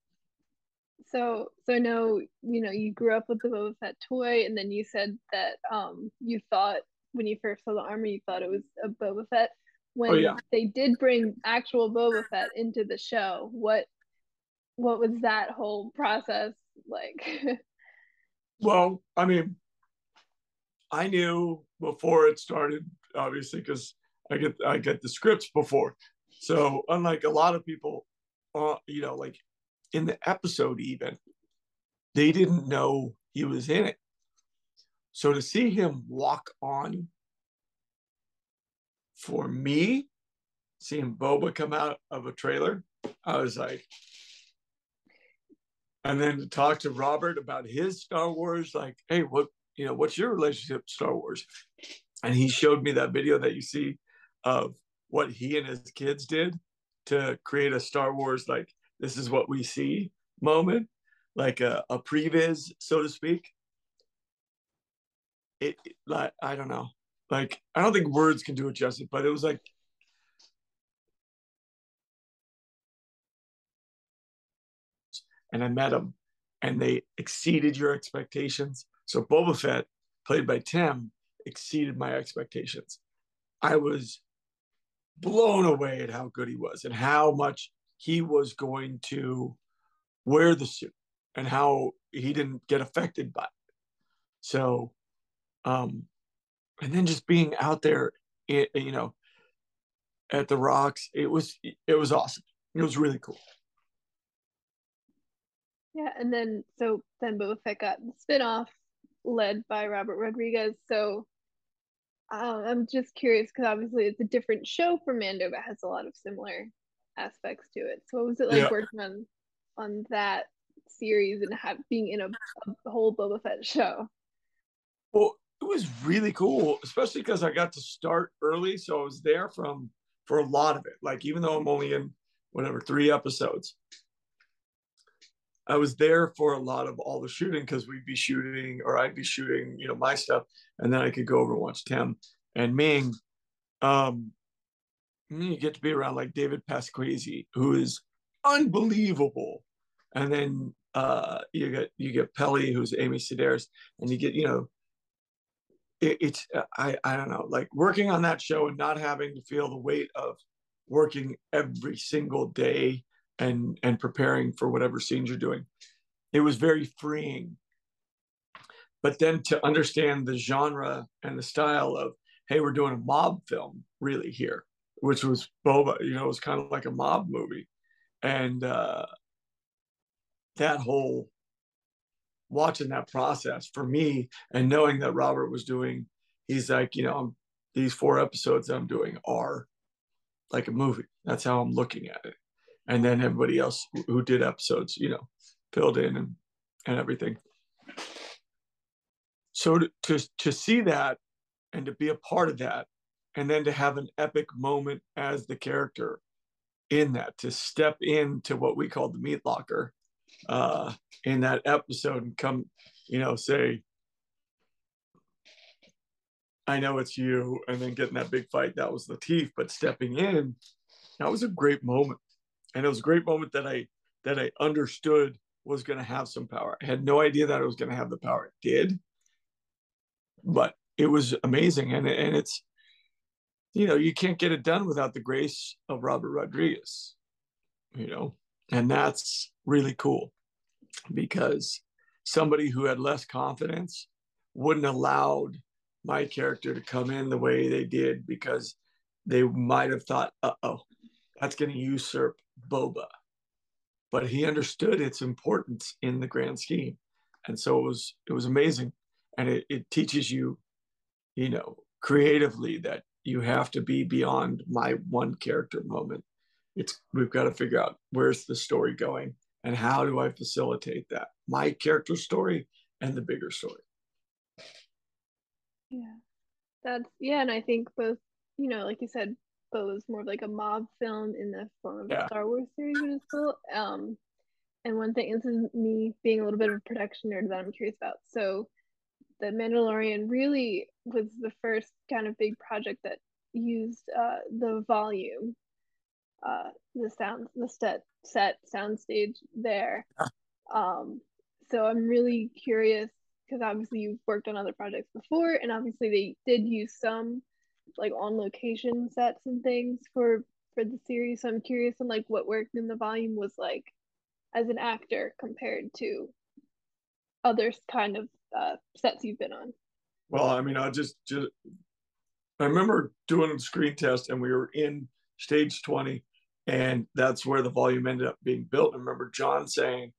So, so no, you know, you grew up with the Boba Fett toy, and then you said that um, you thought when you first saw the armor, you thought it was a Boba Fett. When oh, yeah. they did bring actual Boba Fett into the show, what what was that whole process like? well, I mean, I knew before it started, obviously, because I get I get the scripts before. So unlike a lot of people, uh, you know, like in the episode, even they didn't know he was in it. So to see him walk on for me, seeing Boba come out of a trailer, I was like, and then to talk to Robert about his Star Wars, like, hey, what you know, what's your relationship to Star Wars? And he showed me that video that you see of what he and his kids did to create a Star Wars like this is what we see moment, like a, a previs, so to speak it like I don't know. Like I don't think words can do it justice, but it was like and I met them and they exceeded your expectations. So Boba Fett, played by Tem, exceeded my expectations. I was blown away at how good he was and how much he was going to wear the suit and how he didn't get affected by it. So um, and then just being out there, it, you know, at the rocks, it was it was awesome. It was really cool. Yeah, and then so then Boba Fett got the spinoff led by Robert Rodriguez. So uh, I'm just curious because obviously it's a different show from Mando, but has a lot of similar aspects to it. So what was it like yeah. working on on that series and have, being in a, a whole Boba Fett show? Well, it was really cool, especially because I got to start early. So I was there from for a lot of it. Like even though I'm only in whatever three episodes, I was there for a lot of all the shooting because we'd be shooting or I'd be shooting, you know, my stuff, and then I could go over and watch Tem and Ming. Um, you get to be around like David Pasquesi, who is unbelievable, and then uh, you get you get Peli, who's Amy Sedaris, and you get you know it, it's uh, I I don't know like working on that show and not having to feel the weight of working every single day and and preparing for whatever scenes you're doing. It was very freeing. But then to understand the genre and the style of hey, we're doing a mob film really here, which was Boba, you know, it was kind of like a mob movie. And uh that whole watching that process for me and knowing that Robert was doing, he's like, you know, these four episodes I'm doing are like a movie. That's how I'm looking at it. And then everybody else who did episodes, you know, filled in and, and everything. So to, to, to see that and to be a part of that, and then to have an epic moment as the character in that, to step into what we call the meat locker uh, in that episode and come, you know, say, I know it's you, and then getting that big fight, that was Lateef, but stepping in, that was a great moment. And it was a great moment that I that I understood was going to have some power. I had no idea that it was going to have the power it did, but it was amazing. And and it's you know, you can't get it done without the grace of Robert Rodriguez, you know, and that's really cool because somebody who had less confidence wouldn't allowed my character to come in the way they did because they might have thought, uh oh, that's going to usurp Boba. But he understood its importance in the grand scheme. And so it was it was amazing. And it, it teaches you, you know, creatively that you have to be beyond my one character moment. It's we've got to figure out where's the story going and how do I facilitate that? My character story and the bigger story. Yeah. That's yeah, and I think both, you know, like you said, Bo was more of like a mob film in the form of Yeah. a Star Wars series, which is cool. Um and one thing, this is me being a little bit of a production nerd that I'm curious about. So the Mandalorian really was the first kind of big project that used uh, the volume, uh, the sound, the set, set sound stage there. Um, so I'm really curious because obviously you've worked on other projects before, and obviously they did use some like on location sets and things for for the series. So I'm curious on like what worked in the volume was like as an actor compared to other kind of uh, sets you've been on. Well, I mean, I just just I remember doing a screen test and we were in stage 20 and that's where the volume ended up being built. I remember Jon saying,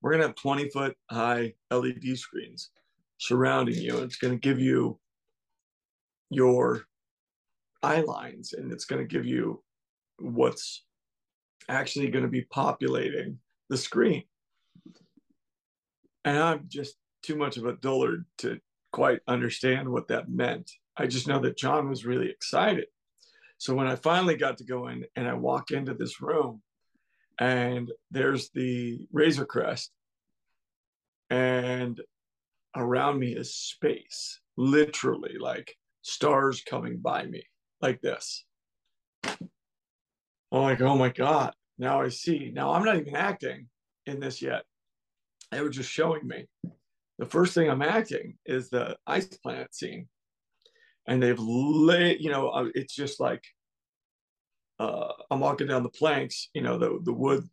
We're gonna have 20 foot high LED screens surrounding you. It's gonna give you your eye lines and it's gonna give you what's actually gonna be populating the screen. And I'm just too much of a dullard to quite understand what that meant. I just know that Jon was really excited. So when I finally got to go in and I walk into this room and there's the Razor Crest and around me is space, literally like stars coming by me like this. I'm like, oh my God, now I see. Now I'm not even acting in this yet. They were just showing me. The first thing I'm acting is the ice planet scene. And they've laid, you know, uh, it's just like uh, I'm walking down the planks, you know, the, the wood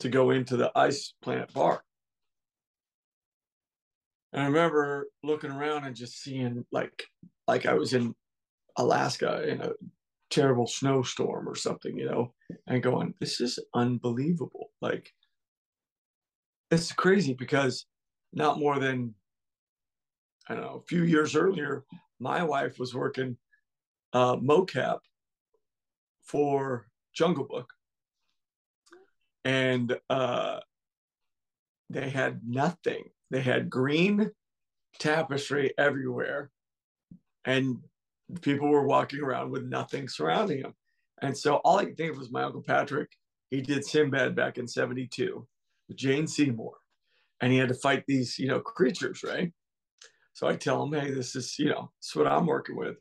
to go into the ice planet bar. And I remember looking around and just seeing like like I was in Alaska in a terrible snowstorm or something, you know, and going, this is unbelievable. Like it's crazy because not more than I don't know, a few years earlier, my wife was working uh, mocap for Jungle Book, and uh, they had nothing. They had green tapestry everywhere, and people were walking around with nothing surrounding them. And so all I could think of was my uncle Patrick. He did Sinbad back in '72 with Jane Seymour, and he had to fight these, you know, creatures, right? So I tell him, hey, this is, you know, this is what I'm working with.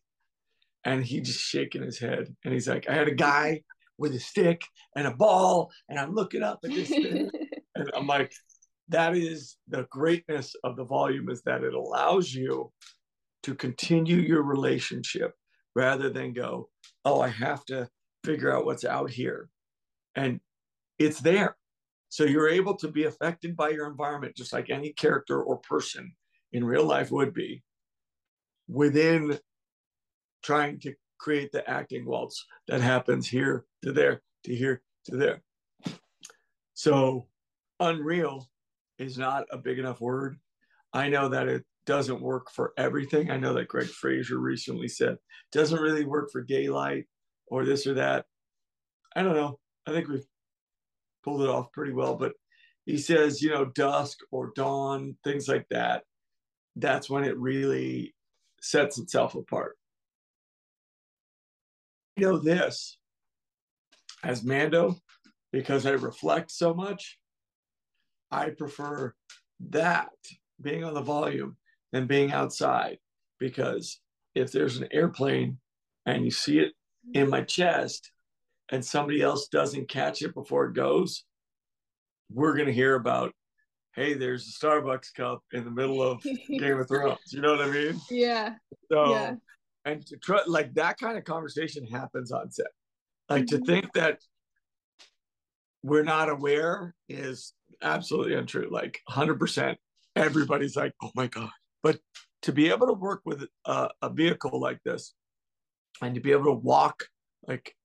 And he just shaking his head. And he's like, I had a guy with a stick and a ball, and I'm looking up at this thing. and I'm like, that is the greatness of the volume is that it allows you to continue your relationship rather than go, oh, I have to figure out what's out here. And it's there. So you're able to be affected by your environment just like any character or person in real life would be within trying to create the acting waltz that happens here to there to here to there. So unreal is not a big enough word. I know that it doesn't work for everything. I know that Greig Fraser recently said doesn't really work for daylight or this or that. I don't know. I think we've pulled it off pretty well, but he says, you know, dusk or dawn, things like that. That's when it really sets itself apart. I know this as Mando because I reflect so much. I prefer that being on the volume than being outside because if there's an airplane and you see it in my chest and somebody else doesn't catch it before it goes, we're going to hear about, hey, there's a Starbucks cup in the middle of Game of Thrones. You know what I mean? yeah. So Yeah. and to try like that kind of conversation happens on set. Like mm-hmm. to think that we're not aware is absolutely untrue. Like 100%. Everybody's like, oh my God. But to be able to work with a, a vehicle like this and to be able to walk, like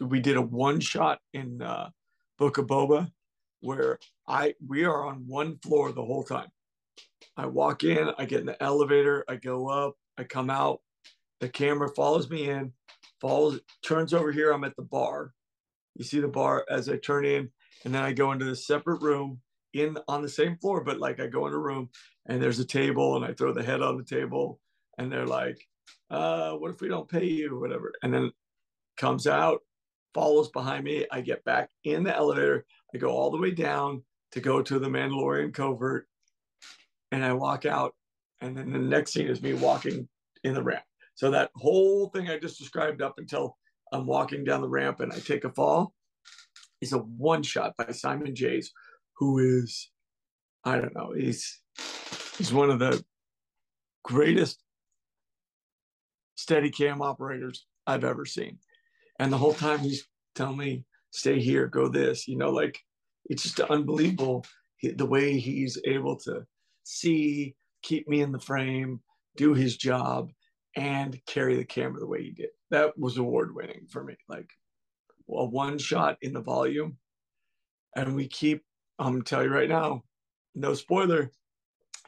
we did a one shot in uh, Book of Boba where I we are on one floor the whole time. I walk in, I get in the elevator, I go up, I come out, the camera follows me in, follows, turns over here, I'm at the bar. You see the bar as I turn in, and then I go into the separate room in on the same floor, but like I go in a room and there's a table and I throw the head on the table and they're like, uh, what if we don't pay you, whatever. And then comes out, follows behind me. I get back in the elevator. I go all the way down to go to the Mandalorian covert and I walk out. And then the next scene is me walking in the ramp. So that whole thing I just described up until I'm walking down the ramp and I take a fall is a one shot by Simon Jayes, who is, I don't know, he's he's one of the greatest steady cam operators I've ever seen. And the whole time he's telling me, stay here, go this, you know, like it's just unbelievable the way he's able to see, keep me in the frame, do his job, and carry the camera the way he did. That was award winning for me. Like a one shot in the volume. And we keep, I'm gonna tell you right now, no spoiler,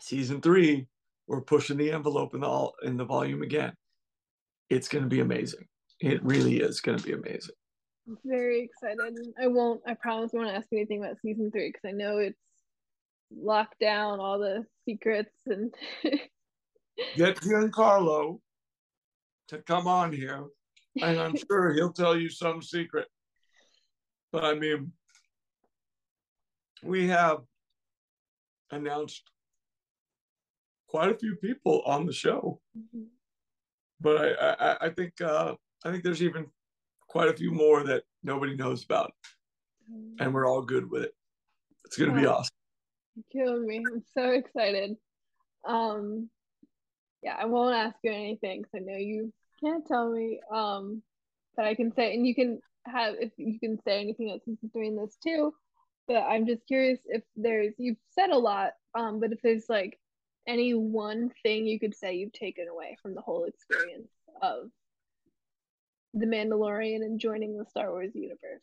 season three, we're pushing the envelope in the in the volume again. It's gonna be amazing. It really is gonna be amazing. I'm very excited. I won't I promise I won't ask anything about season three because I know it's locked down all the secrets and get Giancarlo to come on here, and I'm sure he'll tell you some secret. But I mean, we have announced quite a few people on the show, mm-hmm. but I, I, I think uh, I think there's even quite a few more that nobody knows about, mm-hmm. and we're all good with it. It's gonna be awesome. you Killing me! I'm so excited. Um, yeah, I won't ask you anything because I know you can't tell me um that I can say, and you can have if you can say anything else since doing this too. But I'm just curious if there's you've said a lot, um, but if there's like any one thing you could say you've taken away from the whole experience of the Mandalorian and joining the Star Wars universe.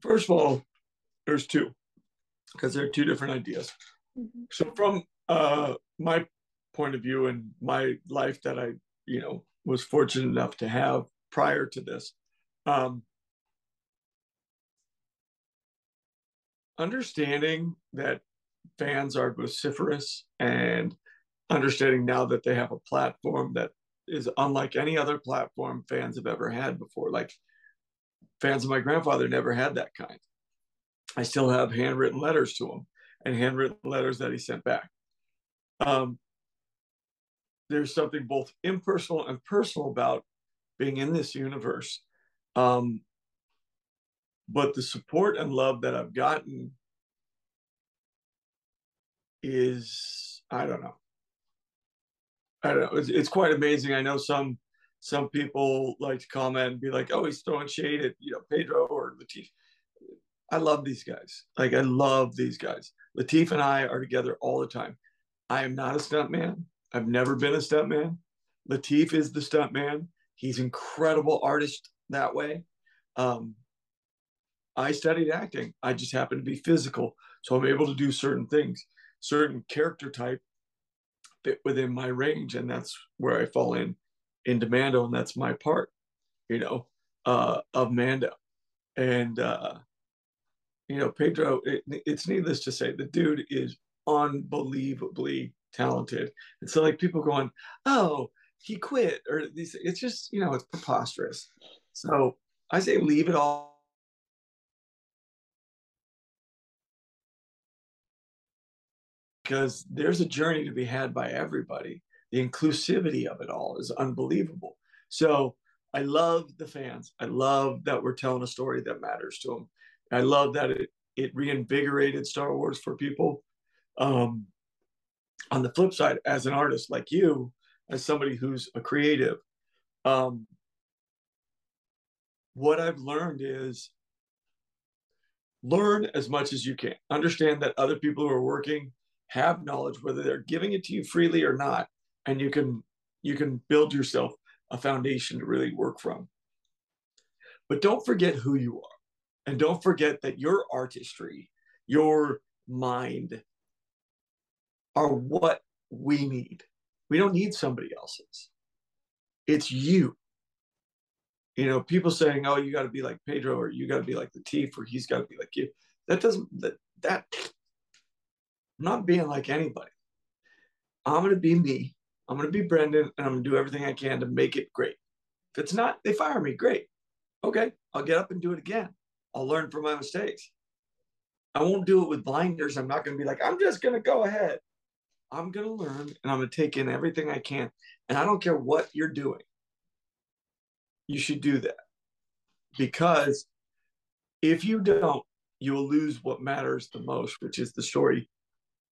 First of all, there's two because there are two different ideas. Mm-hmm. So from uh, my point of view and my life that I, you know, was fortunate enough to have prior to this. Um, understanding that fans are vociferous and understanding now that they have a platform that is unlike any other platform fans have ever had before. Like fans of my grandfather never had that kind. I still have handwritten letters to him and handwritten letters that he sent back. Um, there's something both impersonal and personal about being in this universe. Um, but the support and love that I've gotten is, I don't know. I don't know. It's, it's quite amazing. I know some some people like to comment and be like, "Oh, he's throwing shade at you know Pedro or Lateef." I love these guys. Like I love these guys. Lateef and I are together all the time. I am not a stuntman. I've never been a stuntman. Lateef is the stuntman. He's an incredible artist that way. Um, I studied acting. I just happen to be physical, so I'm able to do certain things, certain character type fit within my range, and that's where I fall in into Mando, and that's my part, you know, uh, of Mando. And uh, you know, Pedro. It, it's needless to say, the dude is unbelievably talented. And so like people going, oh, he quit, or these it's just, you know, it's preposterous. So I say leave it all. Because there's a journey to be had by everybody. The inclusivity of it all is unbelievable. So I love the fans. I love that we're telling a story that matters to them. I love that it, it reinvigorated Star Wars for people. Um, on the flip side, as an artist like you, as somebody who's a creative, um, what I've learned is learn as much as you can. Understand that other people who are working have knowledge, whether they're giving it to you freely or not, and you can you can build yourself a foundation to really work from. But don't forget who you are. And don't forget that your artistry, your mind are what we need. We don't need somebody else's. It's you. You know, people saying, "Oh, you got to be like Pedro, or you got to be like Lateef, or he's got to be like you." That doesn't that that. I'm not being like anybody. I'm gonna be me. I'm gonna be Brendan, and I'm gonna do everything I can to make it great. If it's not, they fire me. Great. Okay, I'll get up and do it again. I'll learn from my mistakes. I won't do it with blinders. I'm not going to be like, I'm just going to go ahead. I'm going to learn and I'm going to take in everything I can. And I don't care what you're doing. You should do that because if you don't, you will lose what matters the most, which is the story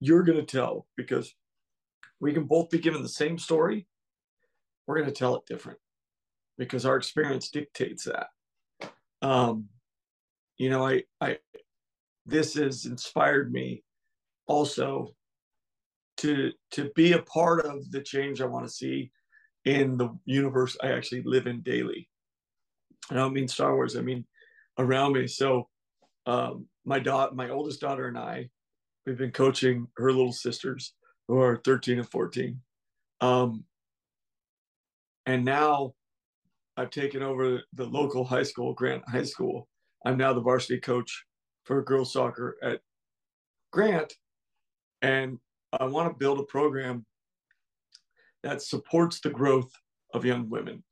you're going to tell because we can both be given the same story. We're going to tell it different because our experience dictates that. Um, you know, I, I, this has inspired me also to to be a part of the change I want to see in the universe I actually live in daily. I don't mean Star Wars, I mean around me. So um, my daughter, my oldest daughter and I, we've been coaching her little sisters who are 13 and 14. Um, and now I've taken over the local high school, Grant High School. I'm now the varsity coach for girls soccer at Grant. And I want to build a program that supports the growth of young women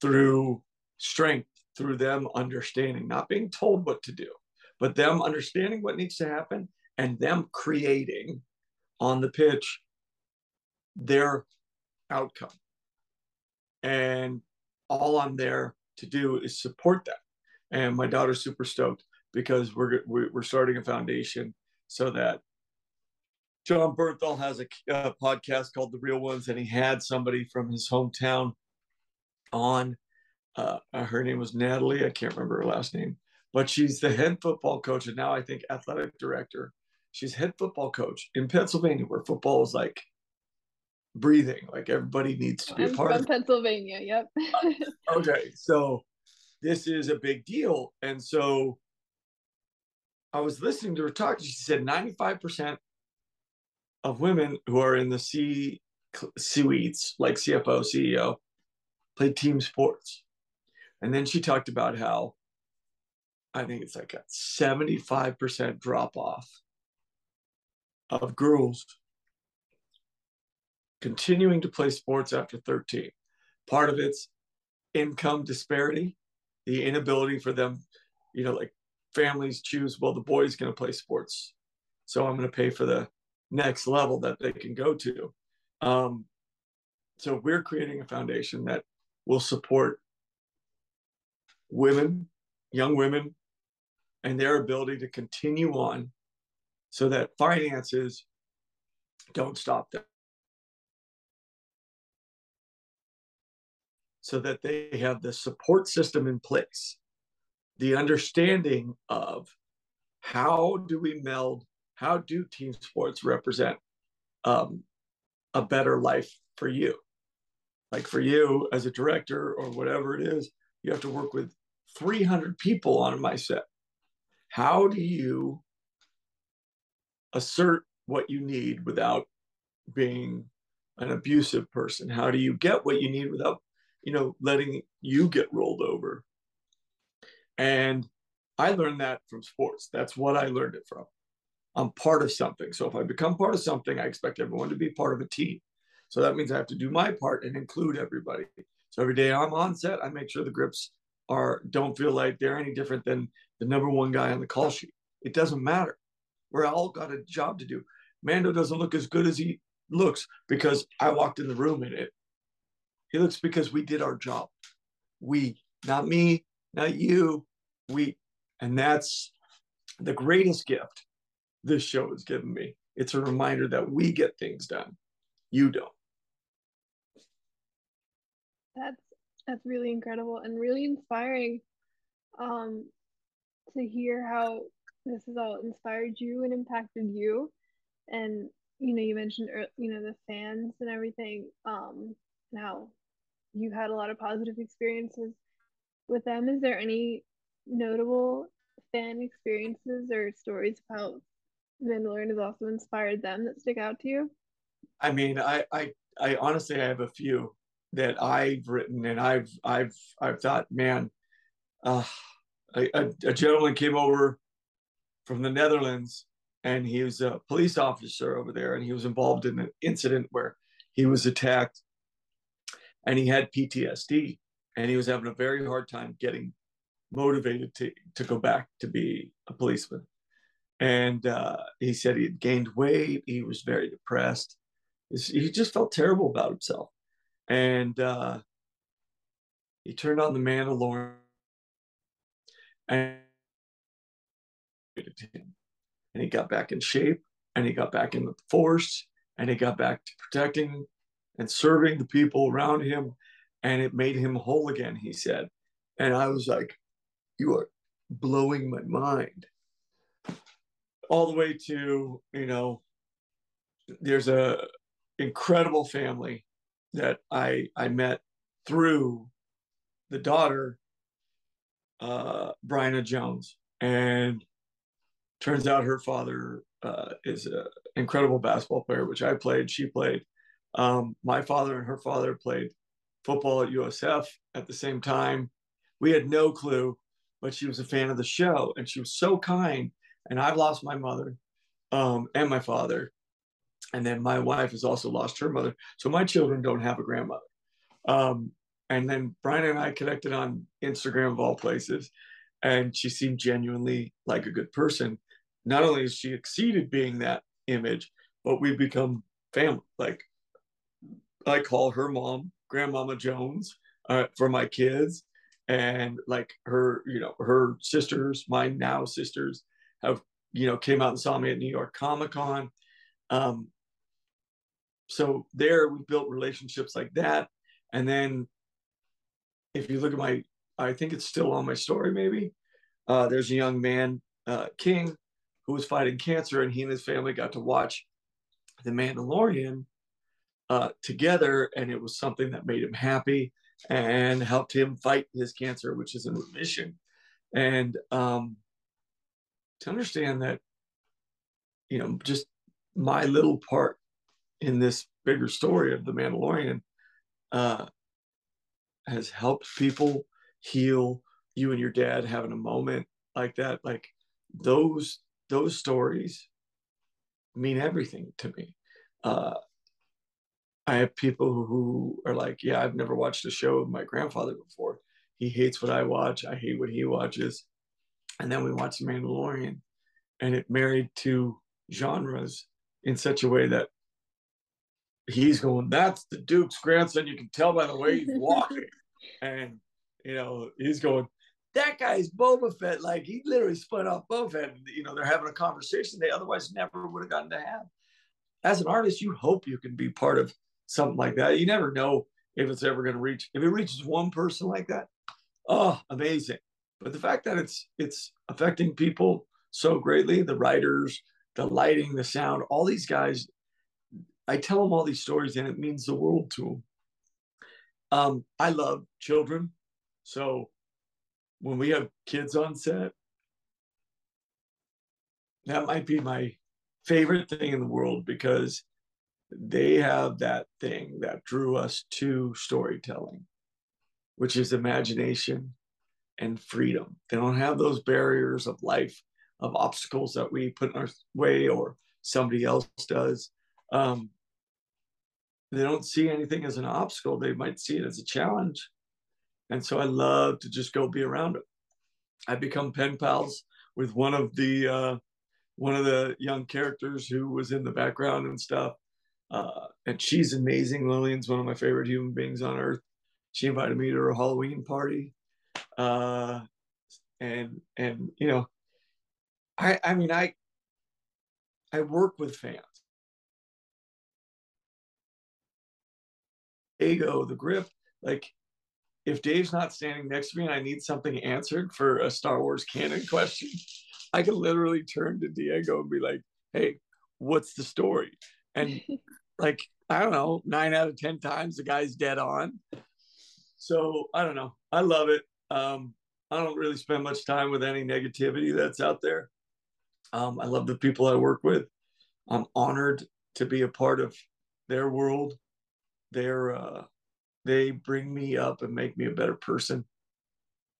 through strength, through them understanding, not being told what to do, but them understanding what needs to happen and them creating on the pitch their outcome. And all I'm there to do is support that. And my daughter's super stoked because we're we're starting a foundation so that Jon Bernthal has a, a, podcast called The Real Ones, and he had somebody from his hometown on. Uh, her name was Natalie. I can't remember her last name, but she's the head football coach and now I think athletic director. She's head football coach in Pennsylvania, where football is like breathing. Like everybody needs to be I'm a part from of Pennsylvania. Yep. okay, so this is a big deal. And so I was listening to her talk. She said 95% of women who are in the C suites, like CFO, CEO, play team sports. And then she talked about how I think it's like a 75% drop off of girls continuing to play sports after 13. Part of it's income disparity, the inability for them, you know, like families choose, well, the boy's going to play sports. So I'm going to pay for the next level that they can go to. Um, so we're creating a foundation that will support women, young women, and their ability to continue on so that finances don't stop them. so that they have the support system in place, the understanding of how do we meld, how do team sports represent um, a better life for you? Like for you as a director or whatever it is, you have to work with 300 people on my set. How do you assert what you need without being an abusive person? How do you get what you need without you know, letting you get rolled over. And I learned that from sports. That's what I learned it from. I'm part of something. So if I become part of something, I expect everyone to be part of a team. So that means I have to do my part and include everybody. So every day I'm on set, I make sure the grips are don't feel like they're any different than the number one guy on the call sheet. It doesn't matter. We're all got a job to do. Mando doesn't look as good as he looks because I walked in the room in it he looks because we did our job. We, not me, not you, we. And that's the greatest gift this show has given me. It's a reminder that we get things done. You don't. That's that's really incredible and really inspiring um to hear how this has all inspired you and impacted you and you know you mentioned you know the fans and everything um now you had a lot of positive experiences with them is there any notable fan experiences or stories about Mandalorian has also inspired them that stick out to you? I mean, I, I, I honestly I have a few that I've written, and I've, I've, I've thought, man, uh, a, a gentleman came over from the Netherlands, and he was a police officer over there, and he was involved in an incident where he was attacked, and he had PTSD, and he was having a very hard time getting motivated to to go back to be a policeman. And uh, he said he had gained weight. He was very depressed. He just felt terrible about himself. And uh, he turned on the Mandalorian and and he got back in shape and he got back in the force and he got back to protecting and serving the people around him and it made him whole again he said. And i was like you are blowing my mind. All the way to you know there's a incredible family that i i met through the daughter uh bryna jones. And turns out her father uh, is an incredible basketball player which i played she played um, my father and her father played football at usf at the same time we had no clue but she was a fan of the show and she was so kind. And I've lost my mother um, and my father. And then my wife has also lost her mother. So my children don't have a grandmother. Um, and then Brian and I connected on Instagram of all places. And she seemed genuinely like a good person. Not only has she exceeded being that image, but we've become family. Like I call her mom Grandmama Jones uh, for my kids. And like her you know her sisters my now sisters have you know came out and saw me at new york comic con. Um so there we built relationships like that. And then if you look at my i think it's still on my story maybe uh there's a young man uh king who was fighting cancer and he and his family got to watch the mandalorian uh together and it was something that made him happy and helped him fight his cancer, which is in remission. And um, to understand that, you know, just my little part in this bigger story of the Mandalorian uh, has helped people heal. You and your dad having a moment like that, like those those stories mean everything to me. Uh, I have people who are like, yeah, I've never watched a show of my grandfather before. He hates what I watch. I hate what he watches. And then we watch The Mandalorian, and it married two genres in such a way that he's going, that's the Duke's grandson. You can tell by the way he's walking. and, you know, he's going, that guy's Boba Fett. Like he literally split off Boba Fett. And, you know, they're having a conversation they otherwise never would have gotten to have. As an artist, you hope you can be part of something like that. You never know if it's ever going to reach. If it reaches one person like that, oh, amazing! But the fact that it's it's affecting people so greatly, the writers, the lighting, the sound, all these guys, I tell them all these stories, and it means the world to them. Um, I love children, so when we have kids on set, that might be my favorite thing in the world because they have that thing that drew us to storytelling, which is imagination and freedom. They don't have those barriers of life, of obstacles that we put in our way or somebody else does. Um, they don't see anything as an obstacle, they might see it as a challenge. And so I love to just go be around them. I become pen pals with one of the uh, one of the young characters who was in the background and stuff. Uh, and she's amazing. Lillian's one of my favorite human beings on earth. She invited me to her Halloween party. Uh, and and you know, I I mean I I work with fans. Ego, the grip, like if Dave's not standing next to me and I need something answered for a Star Wars canon question, I can literally turn to Diego and be like, "Hey, what's the story?" And like I don't know, nine out of ten times the guy's dead on. So I don't know. I love it. Um, I don't really spend much time with any negativity that's out there. Um, I love the people I work with. I'm honored to be a part of their world. They're uh, they bring me up and make me a better person.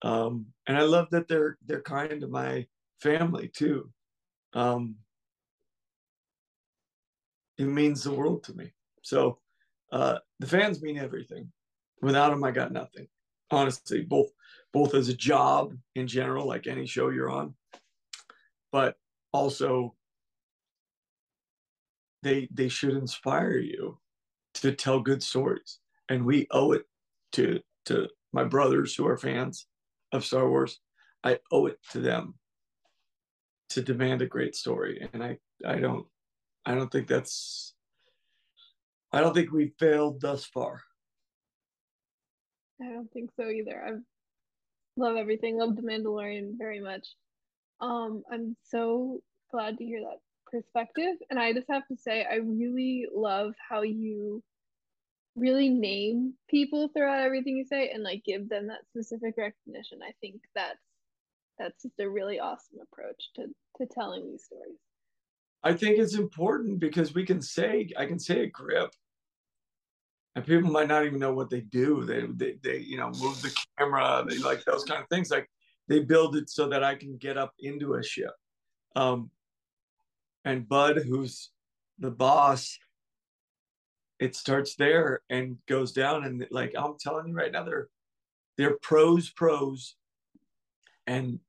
Um, and I love that they're they're kind to my family too. Um, it means the world to me. So uh, the fans mean everything. Without them, I got nothing. Honestly, both both as a job in general, like any show you're on, but also they they should inspire you to tell good stories and we owe it to to my brothers who are fans of Star Wars. I owe it to them to demand a great story, and I I don't I don't think that's I don't think we've failed thus far. I don't think so either. I love everything. Love the Mandalorian very much. Um, I'm so glad to hear that perspective, and I just have to say I really love how you really name people throughout everything you say and like give them that specific recognition. I think that's that's just a really awesome approach to to telling these stories. I think it's important because we can say I can say a grip and people might not even know what they do. They they, they you know move the camera, they like those kind of things. Like they build it so that I can get up into a ship. Um, and Bud, who's the boss, it starts there and goes down and like i'm telling you right now they're they're pros pros and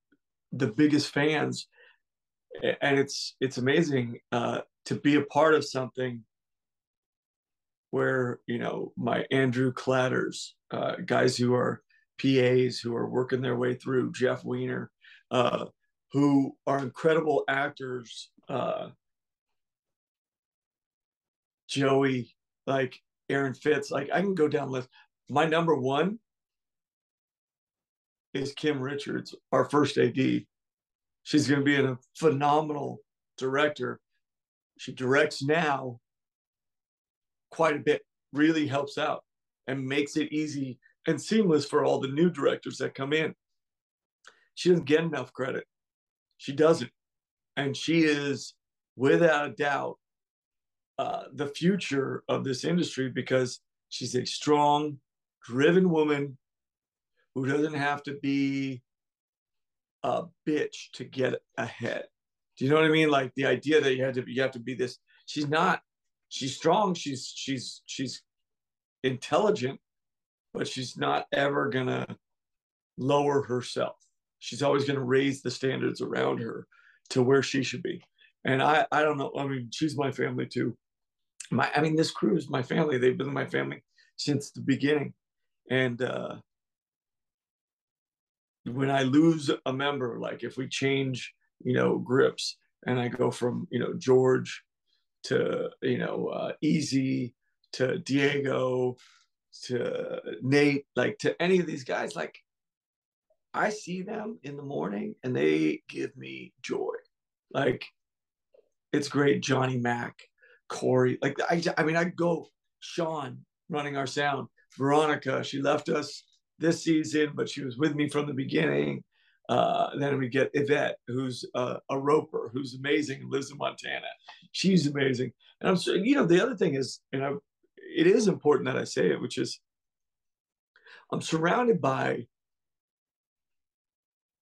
the biggest fans and it's it's amazing uh to be a part of something where you know my andrew clatters uh guys who are pas who are working their way through jeff weiner uh who are incredible actors uh joey like Aaron Fitz. Like I can go down list. My number one is Kim Richards, our first AD. She's going to be a phenomenal director. She directs now quite a bit, really helps out and makes it easy and seamless for all the new directors that come in. She doesn't get enough credit. She doesn't. And she is, without a doubt, uh, the future of this industry because she's a strong, driven woman who doesn't have to be a bitch to get ahead. Do you know what I mean? Like the idea that you had to you have to be this. She's not. She's strong. She's she's she's intelligent, but she's not ever gonna lower herself. She's always gonna raise the standards around her to where she should be. And I I don't know. I mean, she's my family too my I mean this crew is my family. They've been my family since the beginning. And uh when I lose a member, like if we change, you know, grips and I go from, you know, George to, you know, uh, Easy to Diego to Nate, like to any of these guys, like I see them in the morning and they give me joy. Like it's great, Johnny Mack. Corey. Like I, I mean, I go Sean running our sound. Veronica, she left us this season, but she was with me from the beginning. Uh, then we get Yvette, who's uh, a roper, who's amazing, and lives in Montana. She's amazing. And I'm, so, you know, the other thing is, and I, it is important that I say it, which is, I'm surrounded by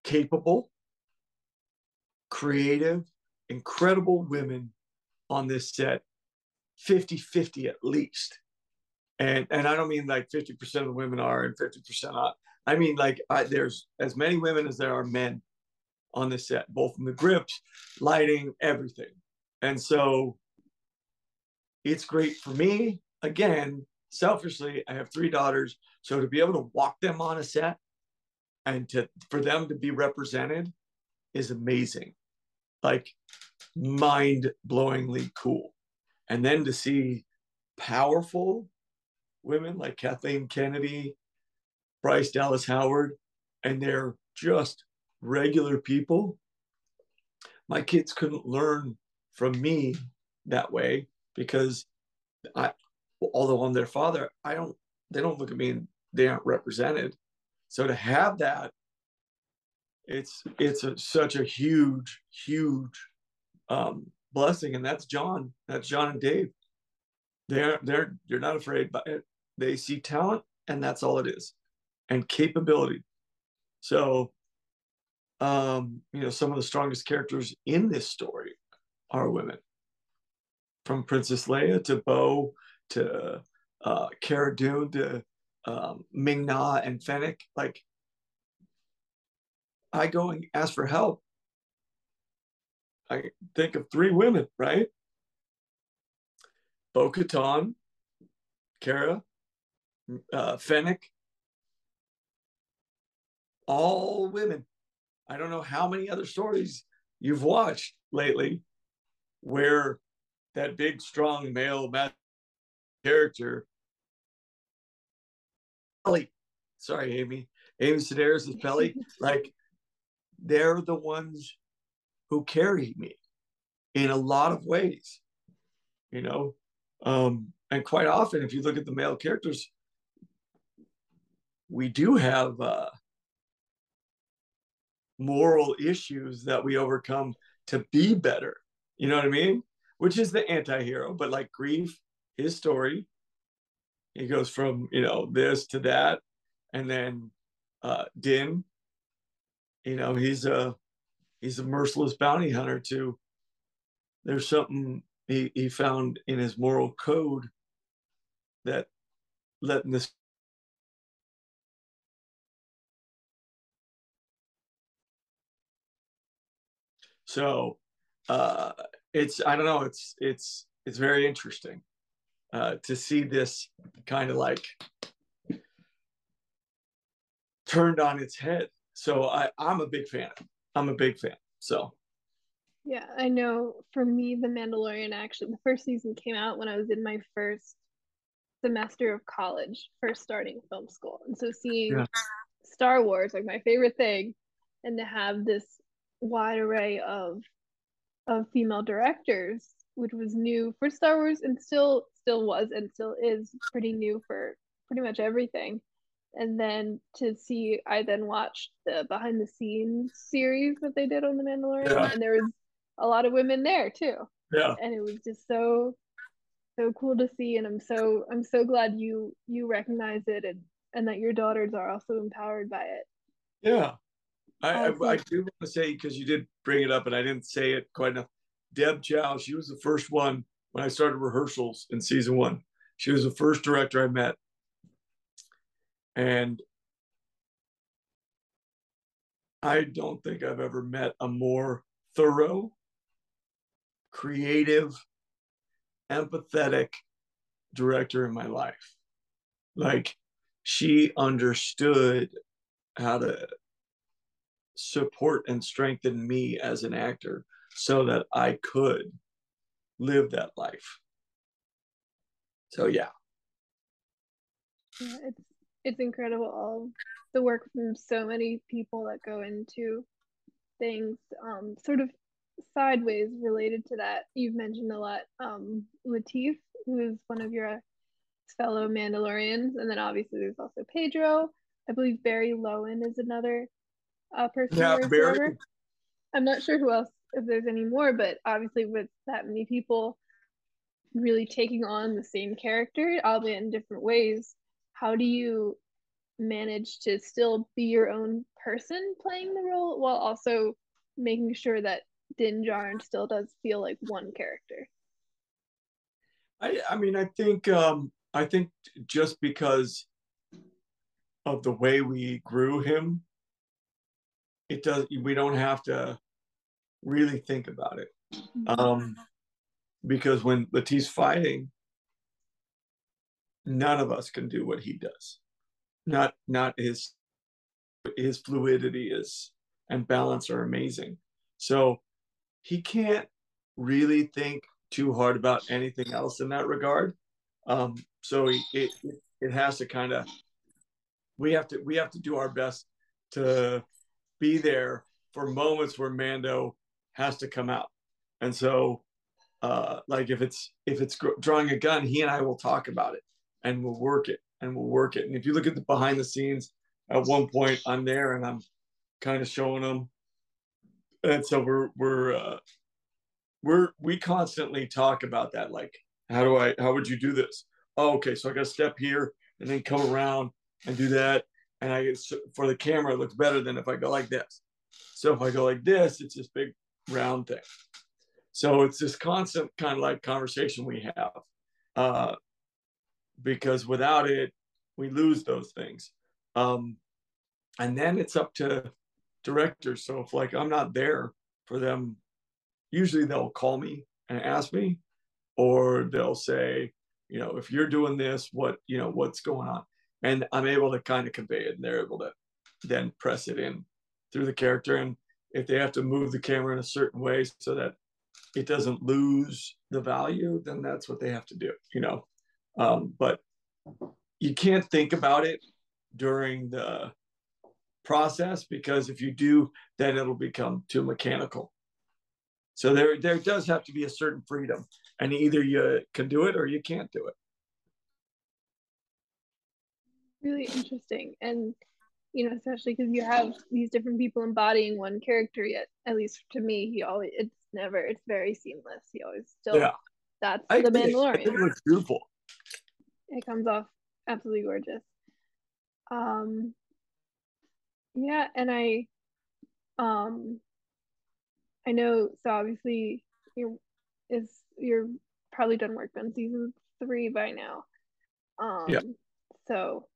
capable, creative, incredible women on this set 50 50 at least. And, and I don't mean like 50% of the women are and 50% not. I mean, like, I, there's as many women as there are men on the set, both in the grips, lighting, everything. And so it's great for me. Again, selfishly, I have three daughters. So to be able to walk them on a set and to for them to be represented is amazing. Like mind-blowingly cool and then to see powerful women like Kathleen Kennedy, Bryce Dallas Howard, and they're just regular people. My kids couldn't learn from me that way because I, although I'm their father, I don't, they don't look at me and they aren't represented. So to have that, it's it's a, such a huge, huge um, blessing, and that's John. That's John and Dave. They're they're you're not afraid by it. They see talent, and that's all it is, and capability. So, um, you know, some of the strongest characters in this story are women, from Princess Leia to Bo to uh, Cara Dune to um, Ming Na and Fennec. Like, I go and ask for help. I think of three women, right? Bo Katan, Cara, uh, Fennec, all women. I don't know how many other stories you've watched lately where that big, strong male character. Peli, sorry, Amy. Amy Sedaris is Peli. like they're the ones who carry me in a lot of ways, you know. Um, and quite often, if you look at the male characters, we do have uh, moral issues that we overcome to be better. You know what I mean? Which is the anti-hero, but like Greef, his story, he goes from you know this to that, and then uh, Din, you know, he's a he's a merciless bounty hunter too. There's something he, he found in his moral code that letting this so uh it's i don't know it's it's it's very interesting uh to see this kind of like turned on its head so i i'm a big fan i'm a big fan so yeah, I know for me, The Mandalorian actually, the first season came out when I was in my first semester of college, first starting film school. And so seeing yeah. Star Wars, like my favorite thing, and to have this wide array of of female directors, which was new for Star Wars and still still was and still is pretty new for pretty much everything. And then to see I then watched the behind the scenes series that they did on The Mandalorian yeah. and there was a lot of women there too. Yeah. And it was just so so cool to see and I'm so I'm so glad you you recognize it and and that your daughters are also empowered by it. Yeah. I, I, I, do want to say because you did bring it up and I didn't say it quite enough. Deb Chow, she was the first one when I started rehearsals in season one. She was the first director I met. And I don't think I've ever met a more thorough creative, empathetic director in my life. Like she understood how to support and strengthen me as an actor so that I could live that life. So yeah. Yeah, it's it's incredible all the work from so many people that go into things um sort of sideways related to that, you've mentioned a lot um, Lateef, who is one of your fellow Mandalorians, and then obviously there's also Pedro. I believe Barry Lowin is another uh, person. Yeah, Barry. I'm not sure who else, if there's any more, but obviously with that many people really taking on the same character, albeit in different ways, how do you manage to still be your own person playing the role while also making sure that Din Djarin still does feel like one character. I I mean I think um I think just because of the way we grew him, it does we don't have to really think about it. Mm-hmm. Um because when Lateef's fighting, none of us can do what he does. Not not his his fluidity is and balance are amazing. So he can't really think too hard about anything else in that regard. Um, so he, it it has to kind of we have to we have to do our best to be there for moments where Mando has to come out. And so uh like if it's if it's drawing a gun, he and I will talk about it and we'll work it and we'll work it. And if you look at the behind the scenes, at one point I'm there and I'm kind of showing them. And so we're we're uh we're we constantly talk about that like how do I how would you do this? Oh, okay, so I got to step here and then come around and do that. And I for the camera, it looks better than if I go like this. So if I go like this, it's this big round thing. So it's this constant kind of like conversation we have, uh, because without it, we lose those things. Um, and then it's up to directors. So if like I'm not there for them, usually they'll call me and ask me, or they'll say, you know, if you're doing this, what you know, what's going on? And I'm able to kind of convey it, and they're able to then press it in through the character. And if they have to move the camera in a certain way so that it doesn't lose the value, then that's what they have to do, you know. Um, but you can't think about it during the process because if you do, then it'll become too mechanical. So there, there does have to be a certain freedom, and either you can do it or you can't do it. Really interesting, and you know, especially because you have these different people embodying one character. Yet, at least to me, he always it's never it's very seamless. He always still yeah. that's I the think, Mandalorian. it looks beautiful. It comes off absolutely gorgeous. Um, yeah, and I, um, I know. So obviously, you're is you're probably done work on season three by now. Um, yeah. So,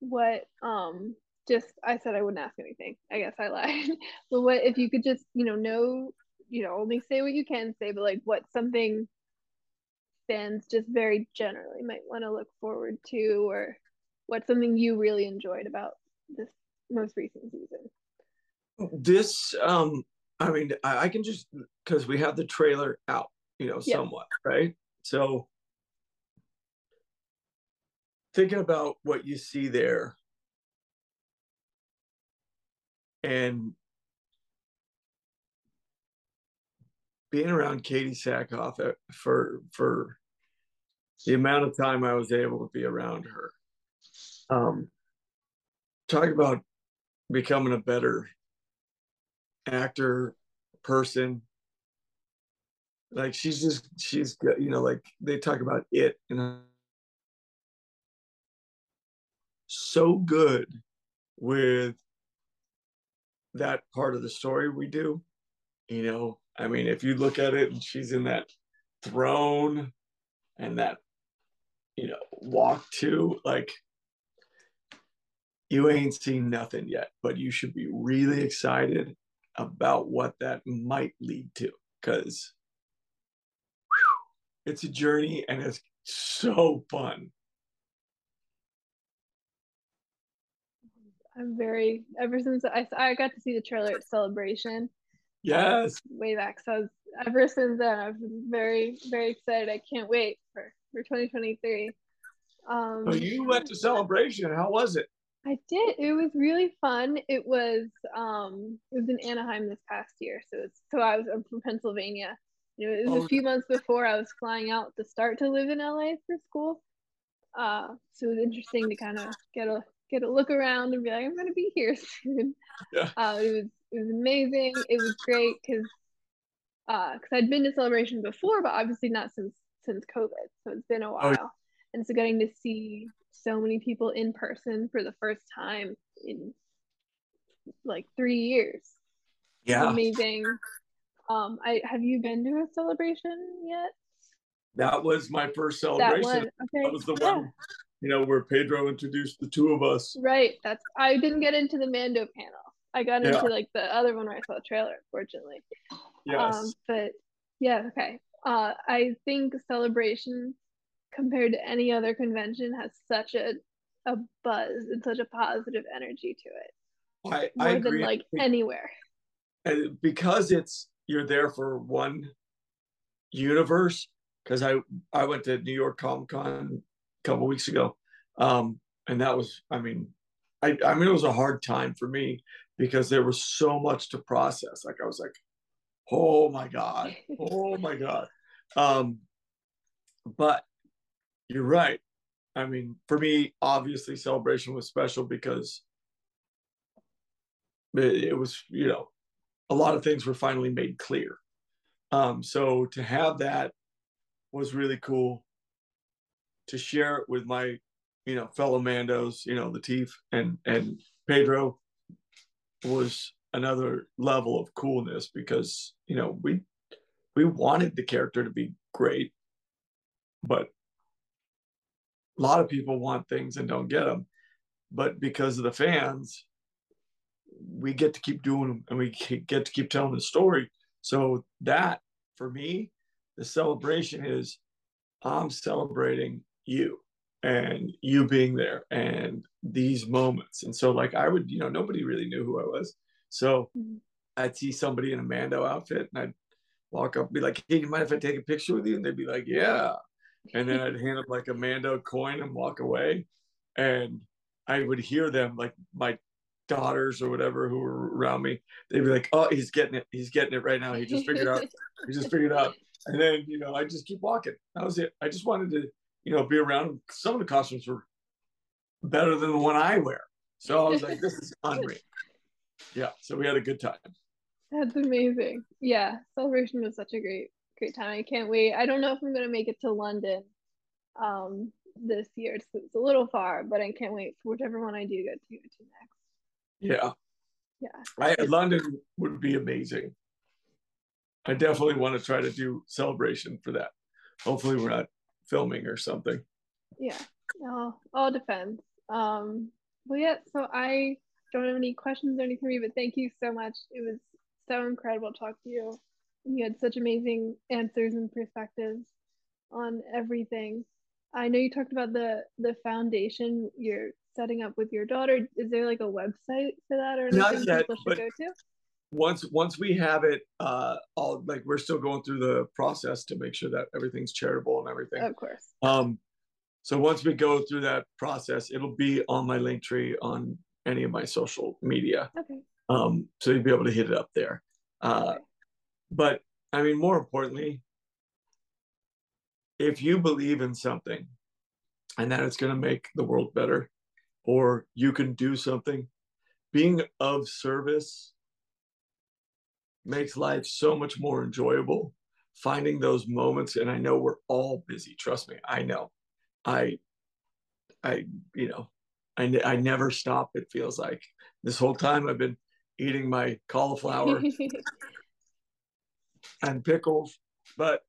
what um just I said I wouldn't ask anything. I guess I lied. but what if you could just, you know, know, you know, only say what you can say, but like what something fans just very generally might want to look forward to or what's something you really enjoyed about this most recent season? This um I mean I, I can just because we have the trailer out, you know, somewhat, right? So thinking about what you see there and being around Katee Sackhoff uh, for for the amount of time I was able to be around her. Um, talk about becoming a better actor, person. Like she's just she's you know like they talk about it and so good with that part of the story we do. You know, I mean, if you look at it and she's in that throne and that, you know, walk to, like, you ain't seen nothing yet, but you should be really excited about what that might lead to because it's a journey and it's so fun. I'm very ever since I I got to see the trailer at Celebration. Um, yes. way back. So was, ever since then, I've been very very excited. I can't wait for for 2023. Um, so you went to Celebration. How was it? I did. It was really fun. It was um it was in Anaheim this past year. So it's so I was I'm from Pennsylvania. You know, it was oh, a few months before I was flying out to start to live in LA for school. Uh, so it was interesting to kind of get a get a look around and be like, I'm gonna be here soon. Yeah. Uh, it was it was amazing. It was great because uh, because I'd been to celebration before, but obviously not since since COVID. So it's been a oh, while, oh. and so getting to see so many people in person for the first time in like three years. Yeah, amazing. Um, I have you been to a celebration yet? That was my first celebration. That, okay. that was the yeah. one you know, where Pedro introduced the two of us. Right. That's I didn't get into the Mando panel. I got yeah. into like the other one where I saw the trailer, unfortunately. Yes. Um, but yeah, okay. Uh, I think celebration compared to any other convention has such a a buzz and such a positive energy to it. I, More I agree. than like anywhere. And because it's you're there for one universe. Because I I went to New York Comic Con a couple weeks ago. Um, and that was, I mean, I, I mean, it was a hard time for me because there was so much to process. Like I was like, oh my God, oh my God. Um, but you're right. I mean, for me, obviously, celebration was special because it, it was, you know, a lot of things were finally made clear. Um, so to have that was really cool. To share it with my, you know, fellow Mandos, you know, the Lateef and and Pedro was another level of coolness because you know we we wanted the character to be great, but a lot of people want things and don't get them. But because of the fans, we get to keep doing them and we get to keep telling the story. So that for me, the celebration is I'm celebrating you and you being there and these moments. And so like I would, you know, nobody really knew who I was. So mm-hmm. I'd see somebody in a Mando outfit and I'd walk up and be like, Hey, you mind if I take a picture with you? And they'd be like, Yeah. And then I'd hand them like a Mando coin and walk away. And I would hear them like my daughters or whatever who were around me, they'd be like, "Oh, he's getting it. He's getting it right now. He just figured out. He just figured out." And then you know, I just keep walking. That was it. I just wanted to, you know, be around. Some of the costumes were better than the one I wear, so I was like, "This is unreal." Yeah. So we had a good time. That's amazing. Yeah, celebration was such a great, great time. I can't wait. I don't know if I'm gonna make it to London. Um, this year. It's, it's, a little far, but I can't wait for whichever one I do get to, to next. Yeah. Yeah. I, London would be amazing. I definitely want to try to do celebration for that. Hopefully, we're not filming or something. Yeah. All, all depends. Um, well, yeah. So I don't have any questions or anything for you, but thank you so much. It was so incredible to talk to you. You had such amazing answers and perspectives on everything. I know you talked about the the foundation you're setting up with your daughter. Is there like a website for that or anything yet, people should go to? Once once we have it, uh, all like we're still going through the process to make sure that everything's charitable and everything. Of course. Um, so once we go through that process, it'll be on my link tree on any of my social media. Okay. Um, so you'd be able to hit it up there. Uh. But I mean, more importantly, if you believe in something and that it's going to make the world better or you can do something being of service makes life so much more enjoyable finding those moments and i know we're all busy trust me i know i i you know i, I never stop it feels like this whole time i've been eating my cauliflower and pickles but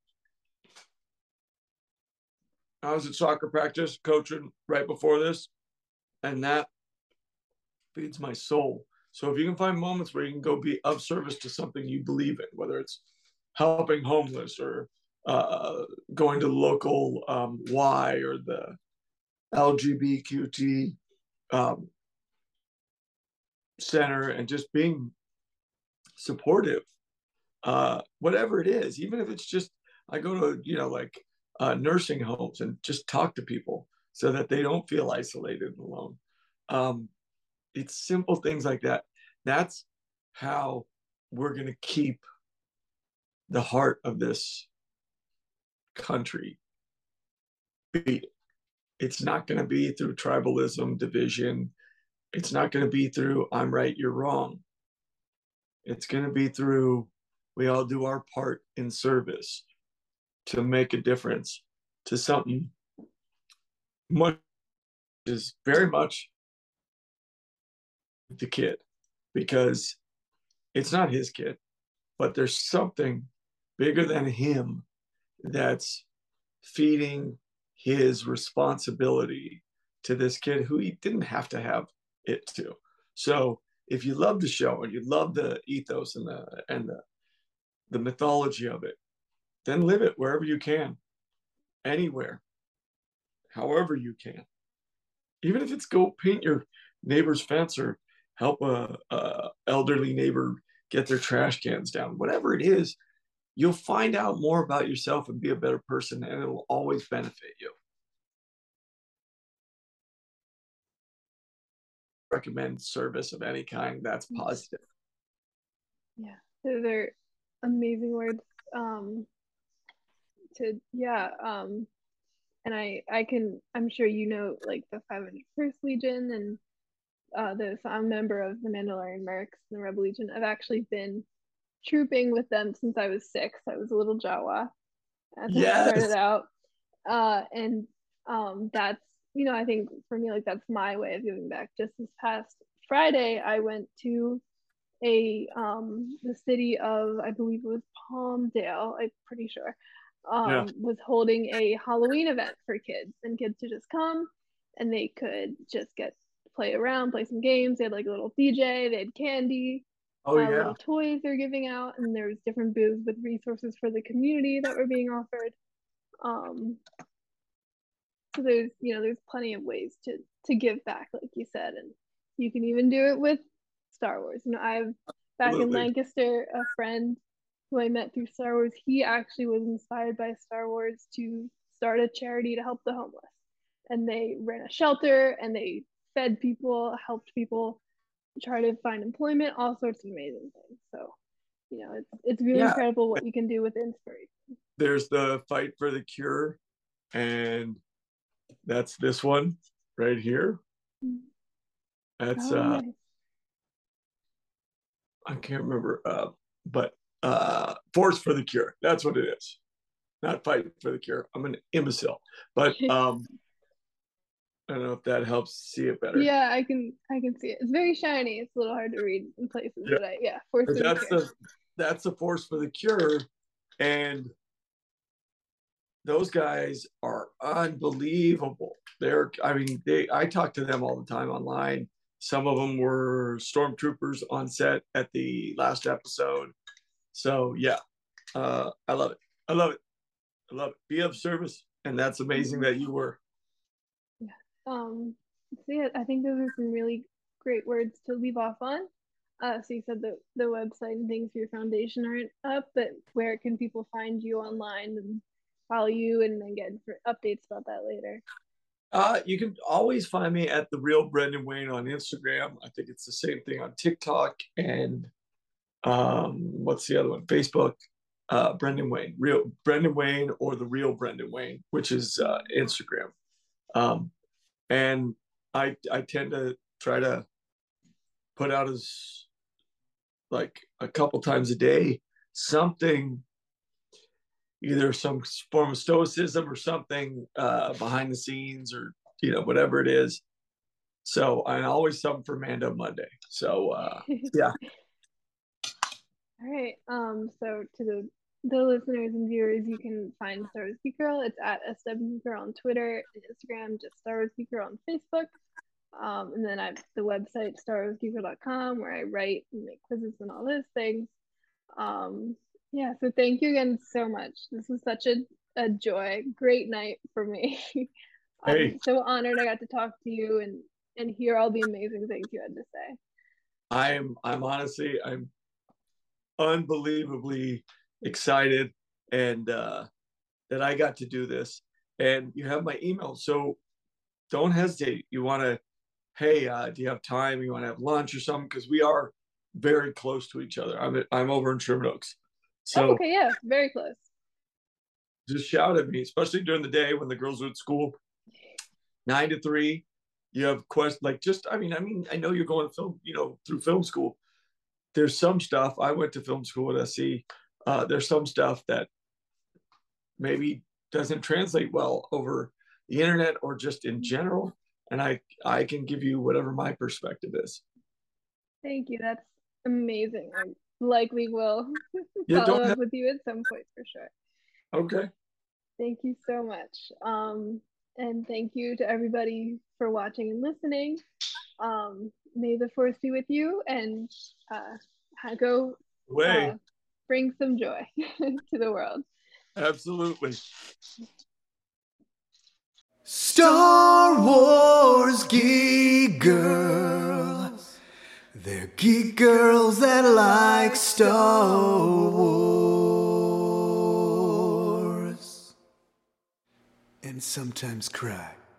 I was at soccer practice coaching right before this, and that feeds my soul. So if you can find moments where you can go be of service to something you believe in, whether it's helping homeless or uh, going to local um, Y or the LGBTQ um, center and just being supportive, uh, whatever it is, even if it's just I go to you know like uh, nursing homes and just talk to people so that they don't feel isolated and alone. Um, it's simple things like that. That's how we're going to keep the heart of this country beating. It's not going to be through tribalism, division. It's not going to be through I'm right, you're wrong. It's going to be through we all do our part in service to make a difference to something much is very much the kid because it's not his kid, but there's something bigger than him that's feeding his responsibility to this kid who he didn't have to have it to. So if you love the show and you love the ethos and the and the the mythology of it, then live it wherever you can, anywhere, however you can. Even if it's go paint your neighbor's fence or help a, a elderly neighbor get their trash cans down, whatever it is, you'll find out more about yourself and be a better person, and it'll always benefit you. recommend service of any kind that's positive. Yeah, those are amazing words. Um, to yeah, um, and I I can I'm sure you know like the 501st Legion and uh, the so I'm a member of the Mandalorian Mercs and the Rebel Legion. I've actually been trooping with them since I was six. I was a little Jawa as I started out, uh, and um, that's you know I think for me like that's my way of giving back. Just this past Friday, I went to a um the city of I believe it was Palmdale, I'm pretty sure, um Yeah. was holding a Halloween event for kids and kids to just come and they could just get play around, play some games. They had like a little DJ, they had candy, Oh uh, yeah. little toys they're giving out, and there was different booths with resources for the community that were being offered. Um, so there's you know there's plenty of ways to to give back, like you said, and you can even do it with Star Wars. You know, I've back in Lancaster a friend who I met through Star Wars. He actually was inspired by Star Wars to start a charity to help the homeless, and they ran a shelter and they fed people, helped people try to find employment, all sorts of amazing things. So, you know, it's it's really Yeah. incredible what you can do with inspiration. There's the fight for the cure, and that's this one right here. That's Oh, uh nice. I can't remember uh but uh Force for the Cure. That's what it is. Not fight for the cure. I'm an imbecile. But um I don't know if that helps see it better. Yeah, I can I can see it. It's very shiny. It's a little hard to read in places, Yeah. but I yeah, force of that's care. the that's the force for the cure and those guys are unbelievable they're i mean they i talk to them all the time online some of them were stormtroopers on set at the last episode so yeah uh i love it i love it i love it be of service and that's amazing that you were Um, so yeah, I think those are some really great words to leave off on. Uh, so you said the the website and things for your foundation aren't up, but where can people find you online and follow you and then get updates about that later? Uh, you can always find me at the real Brendan Wayne on Instagram. I think it's the same thing on TikTok and um, what's the other one? Facebook. Uh, Brendan Wayne, real Brendan Wayne, or the real Brendan Wayne, which is uh, Instagram. Um, and I I tend to try to put out as like a couple times a day something either some form of stoicism or something uh, behind the scenes or you know whatever it is. So i always something for Mando Monday. So uh, yeah. All right. Um. So to the the listeners and viewers, you can find Star Wars Geek Girl. It's at SW Girl on Twitter and Instagram. Just Star Wars Geek Girl on Facebook. Um. And then I have the website starwarsgeekgirl.com where I write and make quizzes and all those things. Um. Yeah. So thank you again so much. This was such a a joy. Great night for me. I'm Hey. so honored I got to talk to you and and hear all the amazing things you had to say. I'm I'm honestly I'm unbelievably excited and uh, that I got to do this. And you have my email, so don't hesitate. You want to, hey, uh, do you have time? You want to have lunch or something? Because we are very close to each other. I'm I'm over in Sherman Oaks, so oh, okay. Yeah. Very close. just shout at me, especially during the day when the girls are at school, nine to three. You have questions like just, I mean, I mean, I know you're going to film, you know, through film school. There's some stuff. I went to film school at SC. Uh, there's some stuff that maybe doesn't translate well over the internet or just in general. And I, I can give you whatever my perspective is. Thank you. That's amazing. I likely will Yeah, follow up have, with you at some point for sure. okay. Thank you so much. Um, and thank you to everybody for watching and listening. Um, may the force be with you and uh, go Way. uh, bring some joy to the world. Absolutely. Star Wars geek girls. They're geek girls that like Star Wars. And sometimes cry.